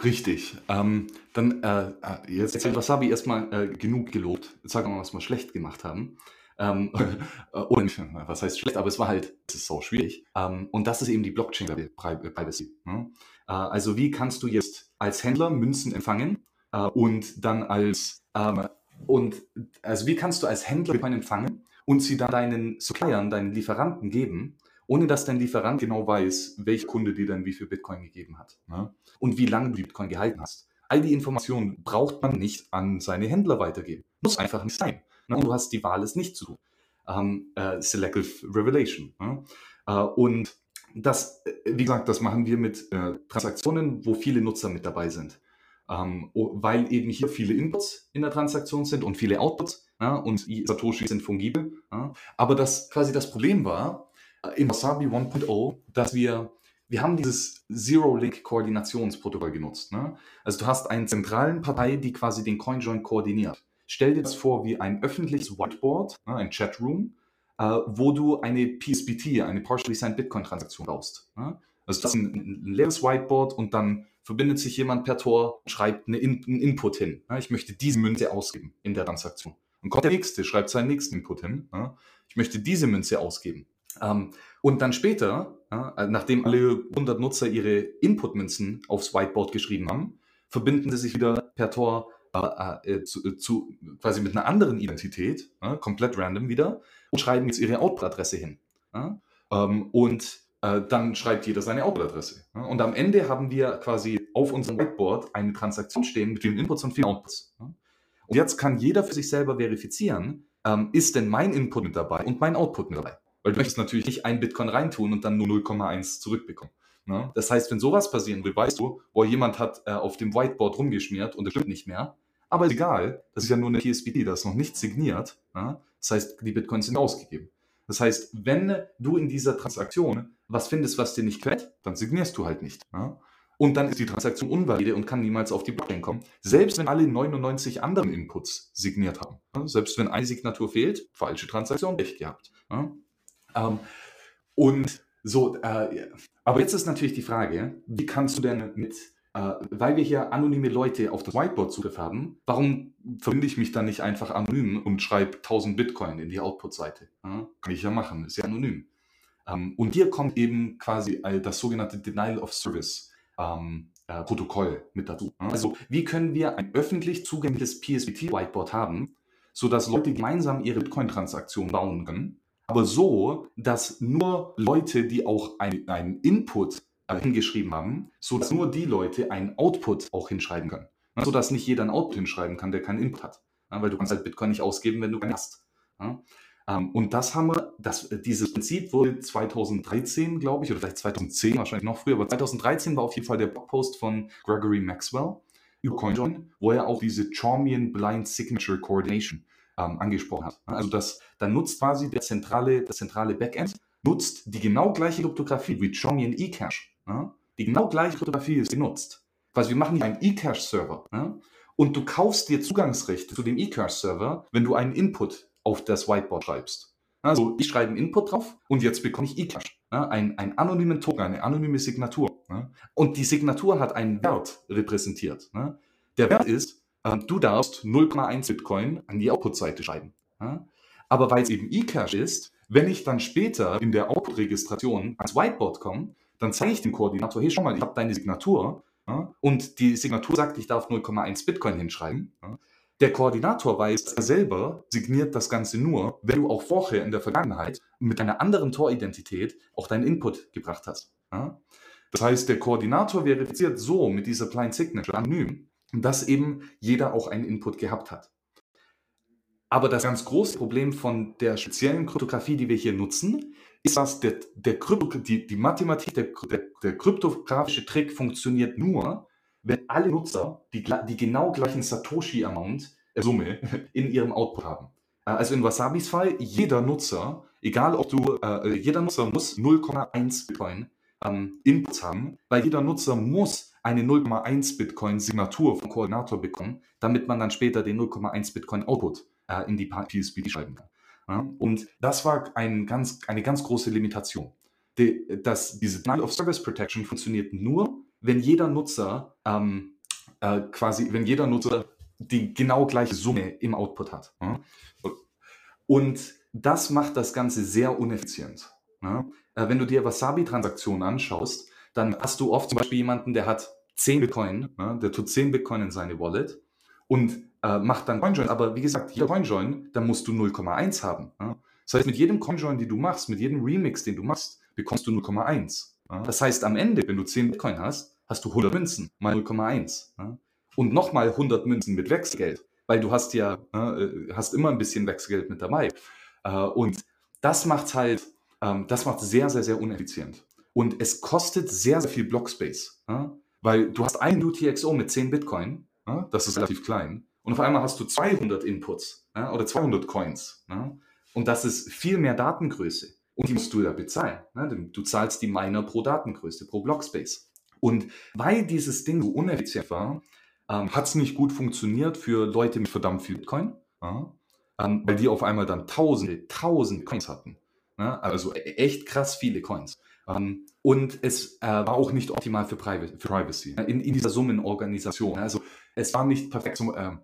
Richtig. Ähm, dann, äh, äh jetzt hat Wasabi erstmal äh, genug gelobt. Jetzt sagen wir mal, was wir schlecht gemacht haben. Ähm, [LAUGHS] oder nicht, was heißt schlecht, aber es war halt, es ist so schwierig. Ähm, und das ist eben die Blockchain-Privacy. Ne? Äh, also wie kannst du jetzt als Händler Münzen empfangen äh, und dann als, ähm, und also wie kannst du als Händler Bitcoin empfangen und sie dann deinen Suppliern, deinen Lieferanten geben, ohne dass dein Lieferant genau weiß, welcher Kunde dir dann wie viel Bitcoin gegeben hat ne? und wie lange du Bitcoin gehalten hast. All die Informationen braucht man nicht an seine Händler weitergeben. Muss einfach nicht sein. Ne? Und du hast die Wahl, es nicht zu tun. Ähm, äh, Selective Revelation. Ne? Äh, und das, äh, wie gesagt, das machen wir mit äh, Transaktionen, wo viele Nutzer mit dabei sind. Ähm, weil eben hier viele Inputs in der Transaktion sind und viele Outputs ja, und Satoshi sind fungibel. Ja. Aber das quasi das Problem war äh, in Wasabi 1.0, dass wir wir haben dieses Zero-Link-Koordinationsprotokoll genutzt. Ne? Also du hast einen zentralen Partei, die quasi den CoinJoin koordiniert. Stell dir das vor wie ein öffentliches Whiteboard, ne, ein Chatroom, äh, wo du eine PSBT, eine Partially Signed Bitcoin-Transaktion baust. Ne? Also das ist ein, ein, leeres Whiteboard und dann verbindet sich jemand per Tor schreibt eine In einen Input hin. Ne? Ich möchte diese Münze ausgeben in der Transaktion. Und kommt der Nächste, schreibt seinen nächsten Input hin. Ich möchte diese Münze ausgeben. Ähm, und dann später, ja, nachdem alle 100 Nutzer ihre Input-Münzen aufs Whiteboard geschrieben haben, verbinden sie sich wieder per Tor äh, äh, zu, äh, zu, quasi mit einer anderen Identität, äh, komplett random wieder, und schreiben jetzt ihre Output-Adresse hin. Ähm, und äh, dann schreibt jeder seine Output-Adresse. Und am Ende haben wir quasi auf unserem Whiteboard eine Transaktion stehen mit vielen Inputs und vielen Outputs. Und jetzt kann jeder für sich selber verifizieren, ähm, ist denn mein Input mit dabei und mein Output mit dabei. Weil du möchtest natürlich nicht ein Bitcoin reintun und dann nur 0,1 zurückbekommen. Ne? Das heißt, wenn sowas passieren will, weißt du, wo jemand hat äh, auf dem Whiteboard rumgeschmiert und es stimmt nicht mehr. Aber ist egal, das ist ja nur eine PSBD, das ist noch nicht signiert. Ne? Das heißt, die Bitcoins sind ausgegeben. Das heißt, wenn du in dieser Transaktion was findest, was dir nicht quält, dann signierst du halt nicht. Ne? Und dann ist die Transaktion unvalide und kann niemals auf die Blockchain kommen. Selbst wenn alle 99 anderen Inputs signiert haben. Ne? Selbst wenn eine Signatur fehlt, falsche Transaktion, recht gehabt. Ähm, und so, äh, aber jetzt ist natürlich die Frage, wie kannst du denn mit, äh, weil wir hier anonyme Leute auf das Whiteboard Zugriff haben, warum verbinde ich mich dann nicht einfach anonym und schreibe 1000 Bitcoin in die Output-Seite? Ja, kann ich ja machen, ist ja anonym. Ähm, und hier kommt eben quasi das sogenannte Denial of Service. Ähm, äh, Protokoll mit dazu. Also, wie können wir ein öffentlich zugängliches PSBT-Whiteboard haben, sodass Leute gemeinsam ihre Bitcoin-Transaktionen bauen können, aber so, dass nur Leute, die auch einen Input hingeschrieben haben, so dass nur die Leute einen Output auch hinschreiben können. Ne, so dass nicht jeder einen Output hinschreiben kann, der keinen Input hat. Ja, weil du kannst halt Bitcoin nicht ausgeben, wenn du keinen hast. Ja, ähm, und das haben wir, das, dieses Prinzip wurde 2013, glaube ich, oder vielleicht 2010, wahrscheinlich noch früher, aber 2013 war auf jeden Fall der Blogpost von Gregory Maxwell über CoinJoin, wo er auch diese Chaumian Blind Signature Coordination ähm, angesprochen hat. Also das, dann nutzt quasi der zentrale, das zentrale Backend, nutzt die genau gleiche Kryptographie wie Chaumian eCash. Ja? Die genau gleiche Kryptographie ist genutzt. Quasi wir machen hier einen eCash-Server. Ja? Und du kaufst dir Zugangsrechte zu dem eCash-Server, wenn du einen Input auf das Whiteboard schreibst. Also ich schreibe einen Input drauf und jetzt bekomme ich eCash. Ja? Ein, einen anonymen Token, eine anonyme Signatur. Ja? Und die Signatur hat einen Wert repräsentiert. Ja? Der Wert ist, ähm, du darfst 0,1 Bitcoin an die Output-Seite schreiben. Ja? Aber weil es eben eCash ist, wenn ich dann später in der Output-Registration ans Whiteboard komme, dann zeige ich dem Koordinator, hey, schau mal, ich habe deine Signatur ja? und die Signatur sagt, ich darf 0,1 Bitcoin hinschreiben. Ja? Der Koordinator weiß, er selber signiert das Ganze nur, wenn du auch vorher in der Vergangenheit mit einer anderen Tor-Identität auch deinen Input gebracht hast. Ja? Das heißt, der Koordinator verifiziert so mit dieser Blind Signature anonym, dass eben jeder auch einen Input gehabt hat. Aber das ganz große Problem von der speziellen Kryptographie, die wir hier nutzen, ist, dass der, der Krypto, die, die Mathematik, der, der, der kryptografische Trick funktioniert nur, wenn alle Nutzer die, die genau gleichen Satoshi-Amount, äh, Summe, [LAUGHS] in ihrem Output haben. Äh, also in Wasabis Fall, jeder Nutzer, egal ob du, äh, jeder Nutzer muss 0,1 Bitcoin ähm, Inputs haben, weil jeder Nutzer muss eine 0,1 Bitcoin Signatur vom Koordinator bekommen, damit man dann später den 0,1 Bitcoin Output äh, in die PSBD schreiben kann. Ja? Und das war ein ganz, eine ganz große Limitation. Die, das, diese Denial of Service Protection funktioniert nur, wenn jeder Nutzer ähm, äh, quasi, wenn jeder Nutzer die genau gleiche Summe im Output hat. Ja? Und das macht das Ganze sehr uneffizient. Ja? Äh, wenn du dir Wasabi-Transaktionen anschaust, dann hast du oft zum Beispiel jemanden, der hat 10 Bitcoin, ne, der tut 10 Bitcoin in seine Wallet und äh, macht dann CoinJoin. Aber wie gesagt, jeder CoinJoin, da musst du 0,1 haben. Ne? Das heißt, mit jedem CoinJoin, den du machst, mit jedem Remix, den du machst, bekommst du 0,1. Ne? Das heißt, am Ende, wenn du 10 Bitcoin hast, hast du 100 Münzen mal 0,1. Ne? Und nochmal 100 Münzen mit Wechselgeld, weil du hast ja, ne, äh, hast immer ein bisschen Wechselgeld mit dabei. Äh, und das macht halt, ähm, das macht sehr, sehr, sehr uneffizient. Und es kostet sehr, sehr viel Blockspace. Ja? Weil du hast ein UTXO mit 10 Bitcoin, ja? das ist relativ klein, und auf einmal hast du 200 Inputs ja? oder 200 Coins. Und das ist viel mehr Datengröße. Und die musst du ja bezahlen. Du zahlst die Miner pro Datengröße, pro Blockspace. Und weil dieses Ding so uneffizient war, ähm, hat es nicht gut funktioniert für Leute mit verdammt viel Bitcoin, ähm, weil die auf einmal dann tausende, tausende Coins hatten. Also e-, echt krass viele Coins. Ähm, und es äh, war auch nicht optimal für, Privacy, für Privacy ne, in, in, dieser Summenorganisation. Also es war nicht perfekt, zum, äh,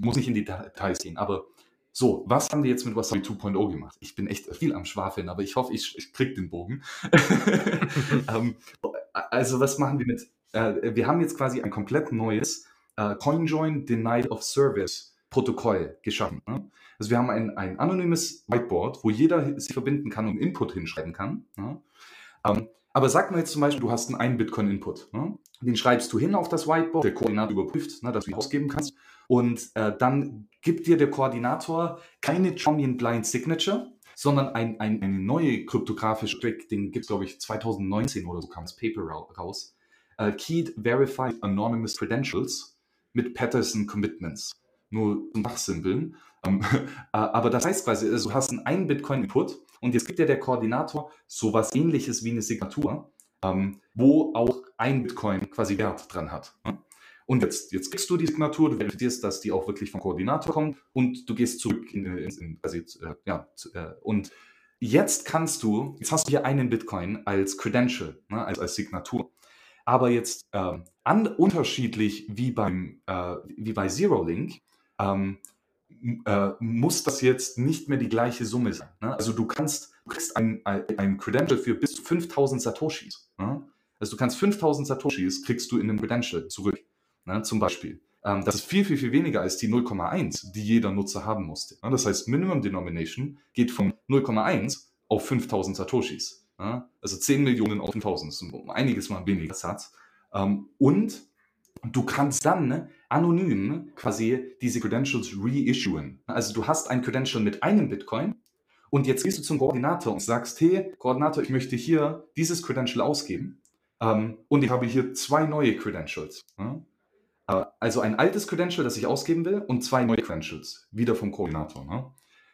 muss nicht in die Details gehen, aber so, was haben wir jetzt mit Wasabi 2.0 gemacht? Ich bin echt viel am Schwafeln, aber ich hoffe, ich, ich krieg den Bogen. [LAUGHS] ähm, also was machen wir mit, äh, wir haben jetzt quasi ein komplett neues äh, CoinJoin Denied of Service Protokoll geschaffen. Ne? Also wir haben ein, ein anonymes Whiteboard, wo jeder sich verbinden kann und Input hinschreiben kann. Ne? Ähm, aber sag mal jetzt zum Beispiel, du hast einen Bitcoin-Input. Ne? Den schreibst du hin auf das Whiteboard, der Koordinator überprüft, ne, dass du ihn ausgeben kannst. Und äh, dann gibt dir der Koordinator keine Chromium Blind Signature, sondern ein, ein, eine neue kryptografische Trick, den gibt es, glaube ich, 2019 oder so kam das Paper raus. Äh, Keyed Verified Anonymous Credentials mit Patterson Commitments. Nur zum Fachsimpeln. Ähm, [LAUGHS] äh, aber das heißt quasi, also du hast einen Bitcoin-Input und jetzt gibt dir der Koordinator sowas ähnliches wie eine Signatur, ähm, wo auch ein Bitcoin quasi Wert dran hat. Ne? Und jetzt, jetzt kriegst du die Signatur, du verifizierst, dass die auch wirklich vom Koordinator kommt und du gehst zurück in, in, in also äh, ja, äh, und jetzt kannst du, jetzt hast du hier einen Bitcoin als Credential, ne, als, als Signatur. Aber jetzt ähm, an, unterschiedlich wie beim äh, wie bei ZeroLink ähm, äh, muss das jetzt nicht mehr die gleiche Summe sein. Ne? Also du kannst, du kriegst ein, ein, Credential für bis zu 5000 Satoshis. Ne? Also du kannst 5000 Satoshis kriegst du in einem Credential zurück, ne? zum Beispiel. Ähm, das ist viel, viel, viel weniger als die 0,1, die jeder Nutzer haben musste. Ne? Das heißt, Minimum Denomination geht von 0,1 auf 5000 Satoshis. Ne? Also 10 Millionen auf 5000, das ist einiges mal weniger Satz. Ähm, und du kannst dann ne, anonym quasi diese Credentials reissuen. Also du hast ein Credential mit einem Bitcoin und jetzt gehst du zum Koordinator und sagst, hey, Koordinator, ich möchte hier dieses Credential ausgeben ähm, und ich habe hier zwei neue Credentials. Ja? Äh, also ein altes Credential, das ich ausgeben will und zwei neue Credentials, wieder vom Koordinator. Ne?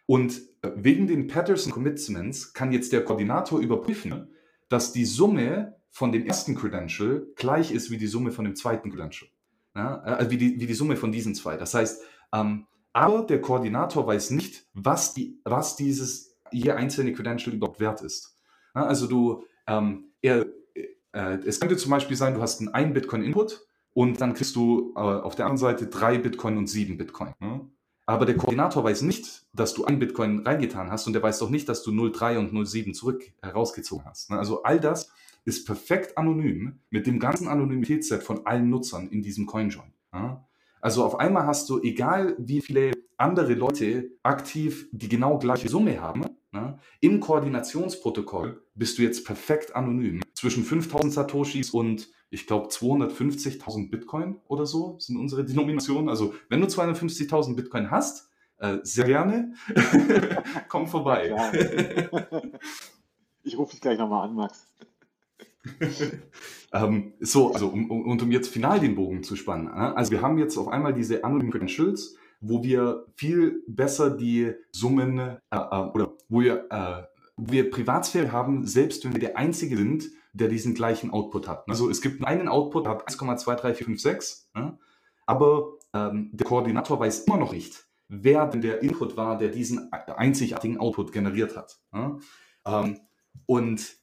Und äh, wegen den Patterson Commitments kann jetzt der Koordinator überprüfen, dass die Summe von dem ersten Credential gleich ist wie die Summe von dem zweiten Credential. Ja, also wie, die, wie die Summe von diesen zwei. Das heißt, ähm, aber der Koordinator weiß nicht, was, die, was dieses je einzelne Credential überhaupt wert ist. Ja, also du, ähm, er, äh, es könnte zum Beispiel sein, du hast einen 1 Bitcoin Input und dann kriegst du äh, auf der anderen Seite drei Bitcoin und sieben Bitcoin. Ne? Aber der Koordinator weiß nicht, dass du ein Bitcoin reingetan hast und der weiß doch nicht, dass du 0,3 und 0,7 zurück herausgezogen hast. Ne? Also all das ist perfekt anonym mit dem ganzen Anonymitätsset von allen Nutzern in diesem CoinJoin. Also auf einmal hast du, egal wie viele andere Leute aktiv die genau gleiche Summe haben, ja? im Koordinationsprotokoll bist du jetzt perfekt anonym. Zwischen 5000 Satoshis und ich glaube 250.000 Bitcoin oder so sind unsere Denominationen. Also wenn du 250.000 Bitcoin hast, äh, sehr gerne, [LAUGHS] komm vorbei. ich rufe dich gleich nochmal an, Max. [LAUGHS] ähm, so, also um, um, und um jetzt final den Bogen zu spannen. Äh? Also wir haben jetzt auf einmal diese anonymen Credentials, wo wir viel besser die Summen äh, äh, oder wo wir, äh, wo wir Privatsphäre haben, selbst wenn wir der Einzige sind, der diesen gleichen Output hat. Also es gibt einen Output, der hat 1,23456, ne? aber ähm, der Koordinator weiß immer noch nicht, wer denn der Input war, der diesen einzigartigen Output generiert hat. Ne? Ähm, und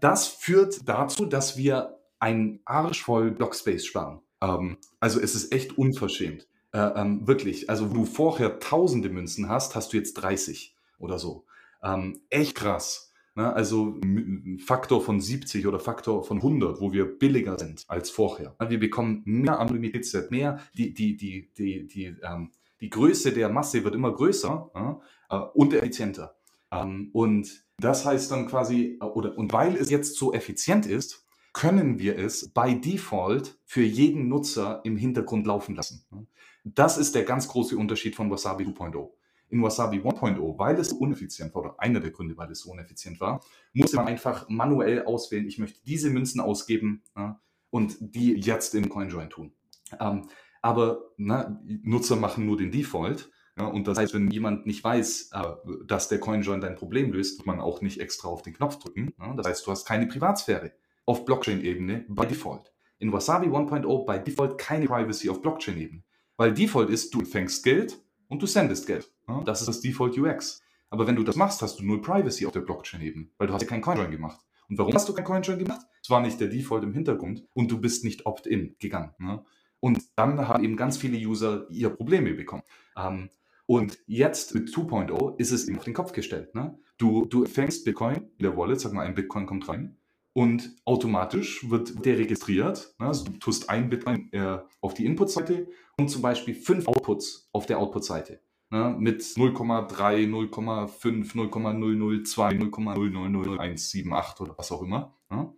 das führt dazu, dass wir ein Arsch voll Blockspace sparen. Ähm, also es ist echt unverschämt. Äh, ähm, wirklich. Also wo du vorher tausende Münzen hast, hast du jetzt 30 oder so. Ähm, echt krass. Ne? Also ein Faktor von 70 oder Faktor von 100, wo wir billiger sind als vorher. Wir bekommen mehr Anonymitätsset, mehr die, die, die, die, die, ähm, die Größe der Masse wird immer größer äh, und effizienter. Ähm, und das heißt dann quasi, oder, und weil es jetzt so effizient ist, können wir es by Default für jeden Nutzer im Hintergrund laufen lassen. Das ist der ganz große Unterschied von Wasabi 2.0. In Wasabi 1.0, weil es so uneffizient war, oder einer der Gründe, weil es so uneffizient war, musste man einfach manuell auswählen, ich möchte diese Münzen ausgeben ja, und die jetzt in CoinJoin tun. Ähm, aber na, Nutzer machen nur den Default ja, und das heißt, wenn jemand nicht weiß, äh, dass der CoinJoin dein Problem löst, muss man auch nicht extra auf den Knopf drücken. Ja, das heißt, du hast keine Privatsphäre auf Blockchain-Ebene by Default. In Wasabi 1.0 by Default keine Privacy auf Blockchain-Ebene. Weil Default ist, du empfängst Geld und du sendest Geld. Ja, das ist das Default UX. Aber wenn du das machst, hast du null Privacy auf der Blockchain-Ebene, weil du hast ja kein CoinJoin gemacht. Und warum hast du kein CoinJoin gemacht? Es war nicht der Default im Hintergrund und du bist nicht opt-in gegangen. Ne? Und dann haben eben ganz viele User ihre Probleme bekommen. Ähm, und jetzt mit 2.0 ist es eben auf den Kopf gestellt. Ne? Du, du fängst Bitcoin in der Wallet, sag mal, ein Bitcoin kommt rein und automatisch wird der registriert. Ne? Also du tust ein Bitcoin äh, auf die Input-Seite und zum Beispiel fünf Outputs auf der Output-Seite ne? mit 0,3, 0,5, 0,002, 0,0000178 oder was auch immer. Ne?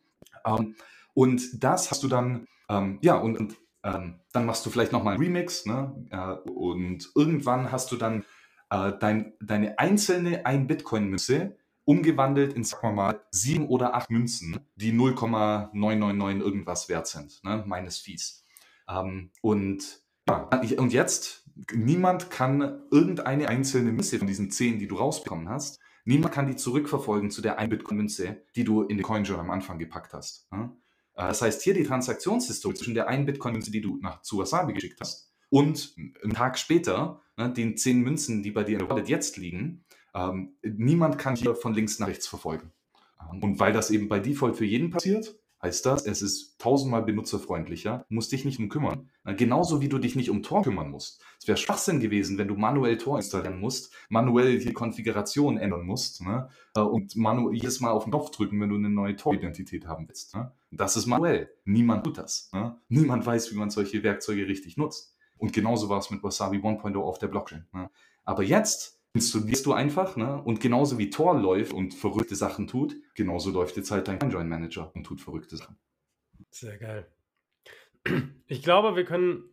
Ähm, und das hast du dann, ähm, ja, und, und ähm, dann machst du vielleicht nochmal einen Remix ne? Äh, und irgendwann hast du dann äh, dein, deine einzelne ein Bitcoin-Münze umgewandelt in, sagen wir mal, sieben oder acht Münzen, die 0,999 irgendwas wert sind, ne, meines Fees. Ähm, und, ja, und jetzt, niemand kann irgendeine einzelne Münze von diesen zehn, die du rausbekommen hast, niemand kann die zurückverfolgen zu der ein Bitcoin-Münze, die du in den CoinJournal am Anfang gepackt hast. Ne? Das heißt, hier die Transaktionshistorie zwischen der einen Bitcoin-Münze, die du nach zu Wasabi geschickt hast, und einen Tag später ne, den zehn Münzen, die bei dir in der Wallet jetzt liegen, ähm, niemand kann hier von links nach rechts verfolgen. Ähm, und weil das eben bei Default für jeden passiert, heißt das, es ist tausendmal benutzerfreundlicher, musst dich nicht um kümmern. Genauso wie du dich nicht um Tor kümmern musst. Es wäre Schwachsinn gewesen, wenn du manuell Tor installieren musst, manuell die Konfiguration ändern musst ne? Äh, und manuell jedes Mal auf den Knopf drücken, wenn du eine neue Tor-Identität haben willst. Ne? Das ist manuell. Niemand tut das. Ne? Niemand weiß, wie man solche Werkzeuge richtig nutzt. Und genauso war es mit Wasabi 1.0 auf der Blockchain. Ne? Aber jetzt installierst du einfach, ne? Und genauso wie Tor läuft und verrückte Sachen tut, genauso läuft jetzt halt dein Join Manager und tut verrückte Sachen. Sehr geil. Ich glaube, wir können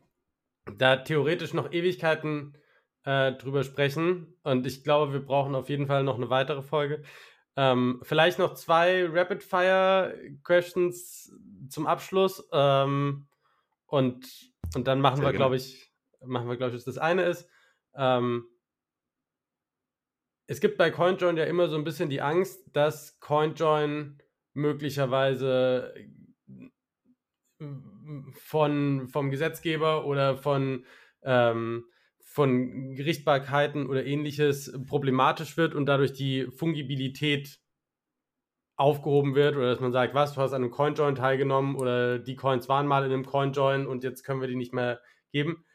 da theoretisch noch Ewigkeiten äh, drüber sprechen. Und ich glaube, wir brauchen auf jeden Fall noch eine weitere Folge. Ähm, vielleicht noch zwei Rapid-Fire-Questions zum Abschluss. Ähm, und und dann machen Sehr wir, glaube ich, machen wir, glaube ich, das eine ist, ähm, es gibt bei CoinJoin ja immer so ein bisschen die Angst, dass CoinJoin möglicherweise von, vom Gesetzgeber oder von, ähm, von Gerichtbarkeiten oder ähnliches problematisch wird und dadurch die Fungibilität aufgehoben wird oder dass man sagt, was, du hast an einem CoinJoin teilgenommen oder die Coins waren mal in einem CoinJoin und jetzt können wir die nicht mehr geben.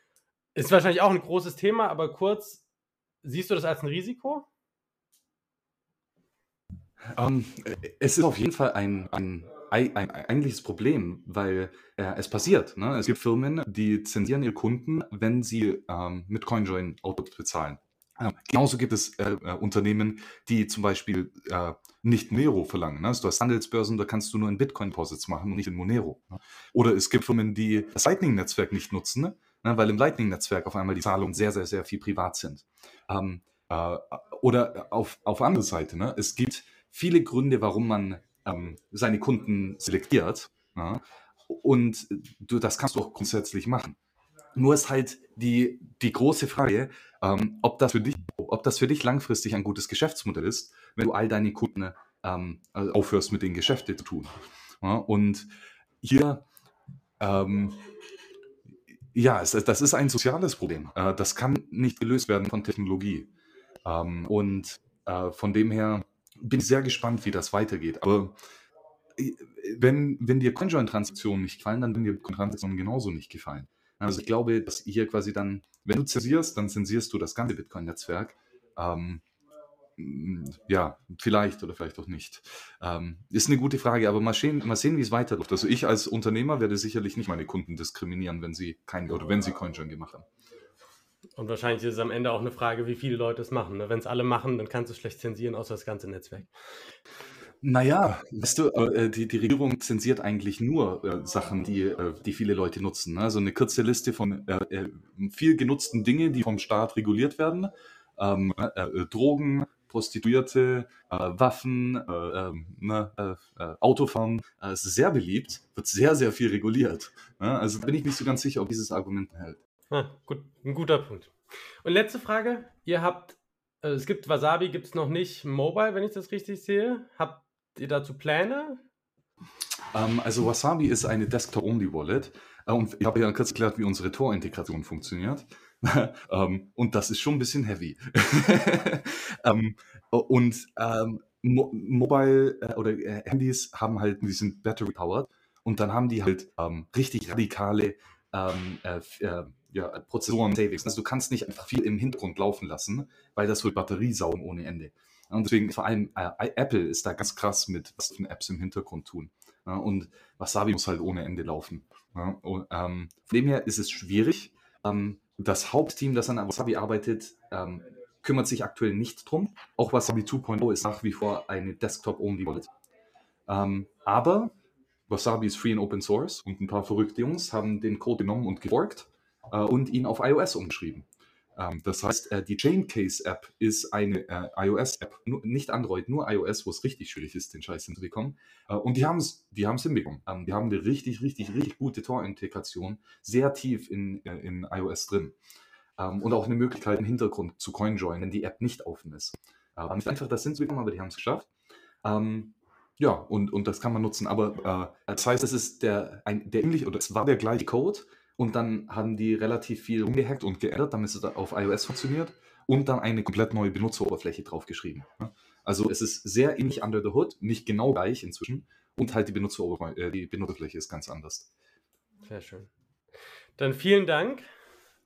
Ist wahrscheinlich auch ein großes Thema, aber kurz, siehst du das als ein Risiko? Ähm, es ist auf jeden Fall ein, ein, ein, ein eigentliches Problem, weil äh, es passiert. Ne? Es gibt Firmen, die zensieren ihre Kunden, wenn sie ähm, mit CoinJoin Output bezahlen. Ähm, genauso gibt es äh, äh, Unternehmen, die zum Beispiel äh, nicht Monero verlangen. Ne? Also du hast Handelsbörsen, da kannst du nur in Bitcoin-Deposits machen und nicht in Monero. Ne? Oder es gibt Firmen, die das Lightning-Netzwerk nicht nutzen, ne? weil im Lightning-Netzwerk auf einmal die Zahlungen sehr, sehr, sehr viel privat sind. Ähm, äh, oder auf, auf andere Seite, ne? es gibt viele Gründe, warum man ähm, seine Kunden selektiert. Ne? Und du, das kannst du auch grundsätzlich machen. Nur ist halt die, die große Frage, ähm, ob, das für dich, ob das für dich langfristig ein gutes Geschäftsmodell ist, wenn du all deine Kunden ähm, also aufhörst, mit den Geschäften zu tun. Ja, und hier, ähm, ja, es, das ist ein soziales Problem. Äh, das kann nicht gelöst werden von Technologie. Ähm, und äh, von dem her bin ich sehr gespannt, wie das weitergeht. Aber äh, wenn, wenn dir CoinJoin-Transaktionen nicht gefallen, dann werden dir Transaktionen genauso nicht gefallen. Also ich glaube, dass hier quasi dann, wenn du zensierst, dann zensierst du das ganze Bitcoin-Netzwerk. Ähm, ja, vielleicht oder vielleicht auch nicht. Ähm, ist eine gute Frage, aber mal sehen, mal sehen wie es weiterläuft. Also ich als Unternehmer werde sicherlich nicht meine Kunden diskriminieren, wenn sie kein oder wenn sie CoinJoin gemacht haben. Und wahrscheinlich ist es am Ende auch eine Frage, wie viele Leute es machen. Ne? Wenn es alle machen, dann kannst du schlecht zensieren, außer das ganze Netzwerk. Naja, weißt du, äh, die, die Regierung zensiert eigentlich nur äh, Sachen, die, äh, die viele Leute nutzen. Ne? Also eine kurze Liste von viel genutzten Dingen, die vom Staat reguliert werden. Ähm, äh, Drogen, Prostituierte, Waffen, ähm, ne, Autofahren. ist sehr beliebt, wird sehr, sehr viel reguliert. Ne? Also bin ich nicht so ganz sicher, ob dieses Argument hält. Ah, gut, ein guter Punkt. Und letzte Frage. Ihr habt, es gibt Wasabi, gibt es noch nicht Mobile, wenn ich das richtig sehe. Habt ihr dazu Pläne? Ähm, also Wasabi ist eine Desktop-Only-Wallet. Äh, und ich habe ja kurz erklärt, wie unsere Tor-Integration funktioniert. [LAUGHS] ähm, und das ist schon ein bisschen heavy. [LAUGHS] ähm, und Mo Mobile äh, oder äh, Handys haben halt, die sind battery-powered. Und dann haben die halt richtig radikale ähm, äh, äh, ja, Prozessoren Savings. Also du kannst nicht einfach viel im Hintergrund laufen lassen, weil das wird Batterie saugen ohne Ende. Und deswegen vor allem äh, Apple ist da ganz krass mit, was für Apps im Hintergrund tun. Ja, und Wasabi muss halt ohne Ende laufen. Ja, und, ähm, von dem her ist es schwierig. Ähm, das Hauptteam, das an Wasabi arbeitet, ähm, kümmert sich aktuell nicht drum. Auch Wasabi 2.0 ist nach wie vor eine Desktop-Only-Wallet. Ähm, aber Wasabi ist free and open source und ein paar verrückte Jungs haben den Code genommen und geforkt und ihn auf iOS umgeschrieben. Ähm, das heißt, äh, die Chaincase-App ist eine äh, iOS-App, nicht Android, nur iOS, wo es richtig schwierig ist, den Scheiß hinzubekommen. Äh, und die haben es die haben's hinbekommen. Ähm, die haben eine richtig, richtig, richtig gute Tor-Integration, sehr tief in, äh, in iOS drin. Ähm, und auch eine Möglichkeit im Hintergrund zu CoinJoin, wenn die App nicht offen ist. Äh, nicht einfach das hinzubekommen, aber die haben es geschafft. Ja, und, und das kann man nutzen. Aber äh, das heißt, es ist der, ein, der ähnliche, oder es war der gleiche Code und dann haben die relativ viel umgehackt und geändert, damit es auf iOS funktioniert und dann eine komplett neue Benutzeroberfläche draufgeschrieben. Also es ist sehr ähnlich under the hood, nicht genau gleich inzwischen und halt die, Benutzerober äh, die Benutzerfläche ist ganz anders. Sehr schön. Dann vielen Dank.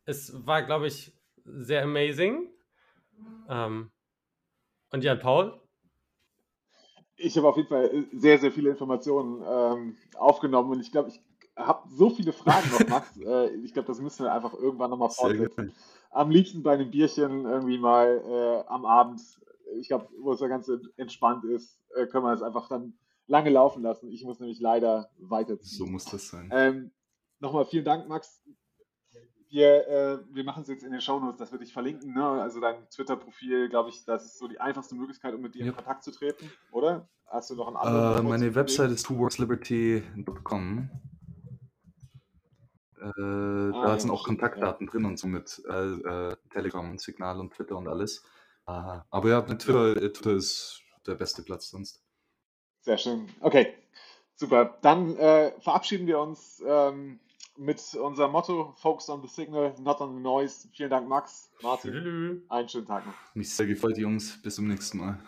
Es war, glaube ich, sehr amazing. Ähm, und Jan Paul, ich habe auf jeden Fall sehr, sehr viele Informationen ähm, aufgenommen und ich glaube, ich habe so viele Fragen noch, Max. [LAUGHS] äh, ich glaube, das müssen wir einfach irgendwann nochmal fortsetzen. Am liebsten bei einem Bierchen irgendwie mal äh, am Abend. Ich glaube, wo es ja ganz entspannt ist, äh, können wir es einfach dann lange laufen lassen. Ich muss nämlich leider weiterziehen. So muss das sein. Ähm, nochmal vielen Dank, Max wir, äh, wir machen es jetzt in den Shownotes, das würde ich verlinken. Ne? Also dein Twitter-Profil, glaube ich, das ist so die einfachste Möglichkeit, um mit dir in Kontakt zu treten, oder? Hast du noch einen anderen? Äh, meine Website ist twoworksliberty.com. Äh, ah, da ja, sind auch Kontaktdaten ja. drin und so mit äh, äh, Telegram und Signal und Twitter und alles. aber ja, Twitter, Twitter ist der beste Platz sonst. Sehr schön. Okay, super. Dann äh, verabschieden wir uns. Ähm, mit unserem Motto Focus on the Signal, not on the Noise. Vielen Dank, Max, Martin. Einen schönen Tag noch. Mich sehr gefreut, Jungs. Bis zum nächsten Mal.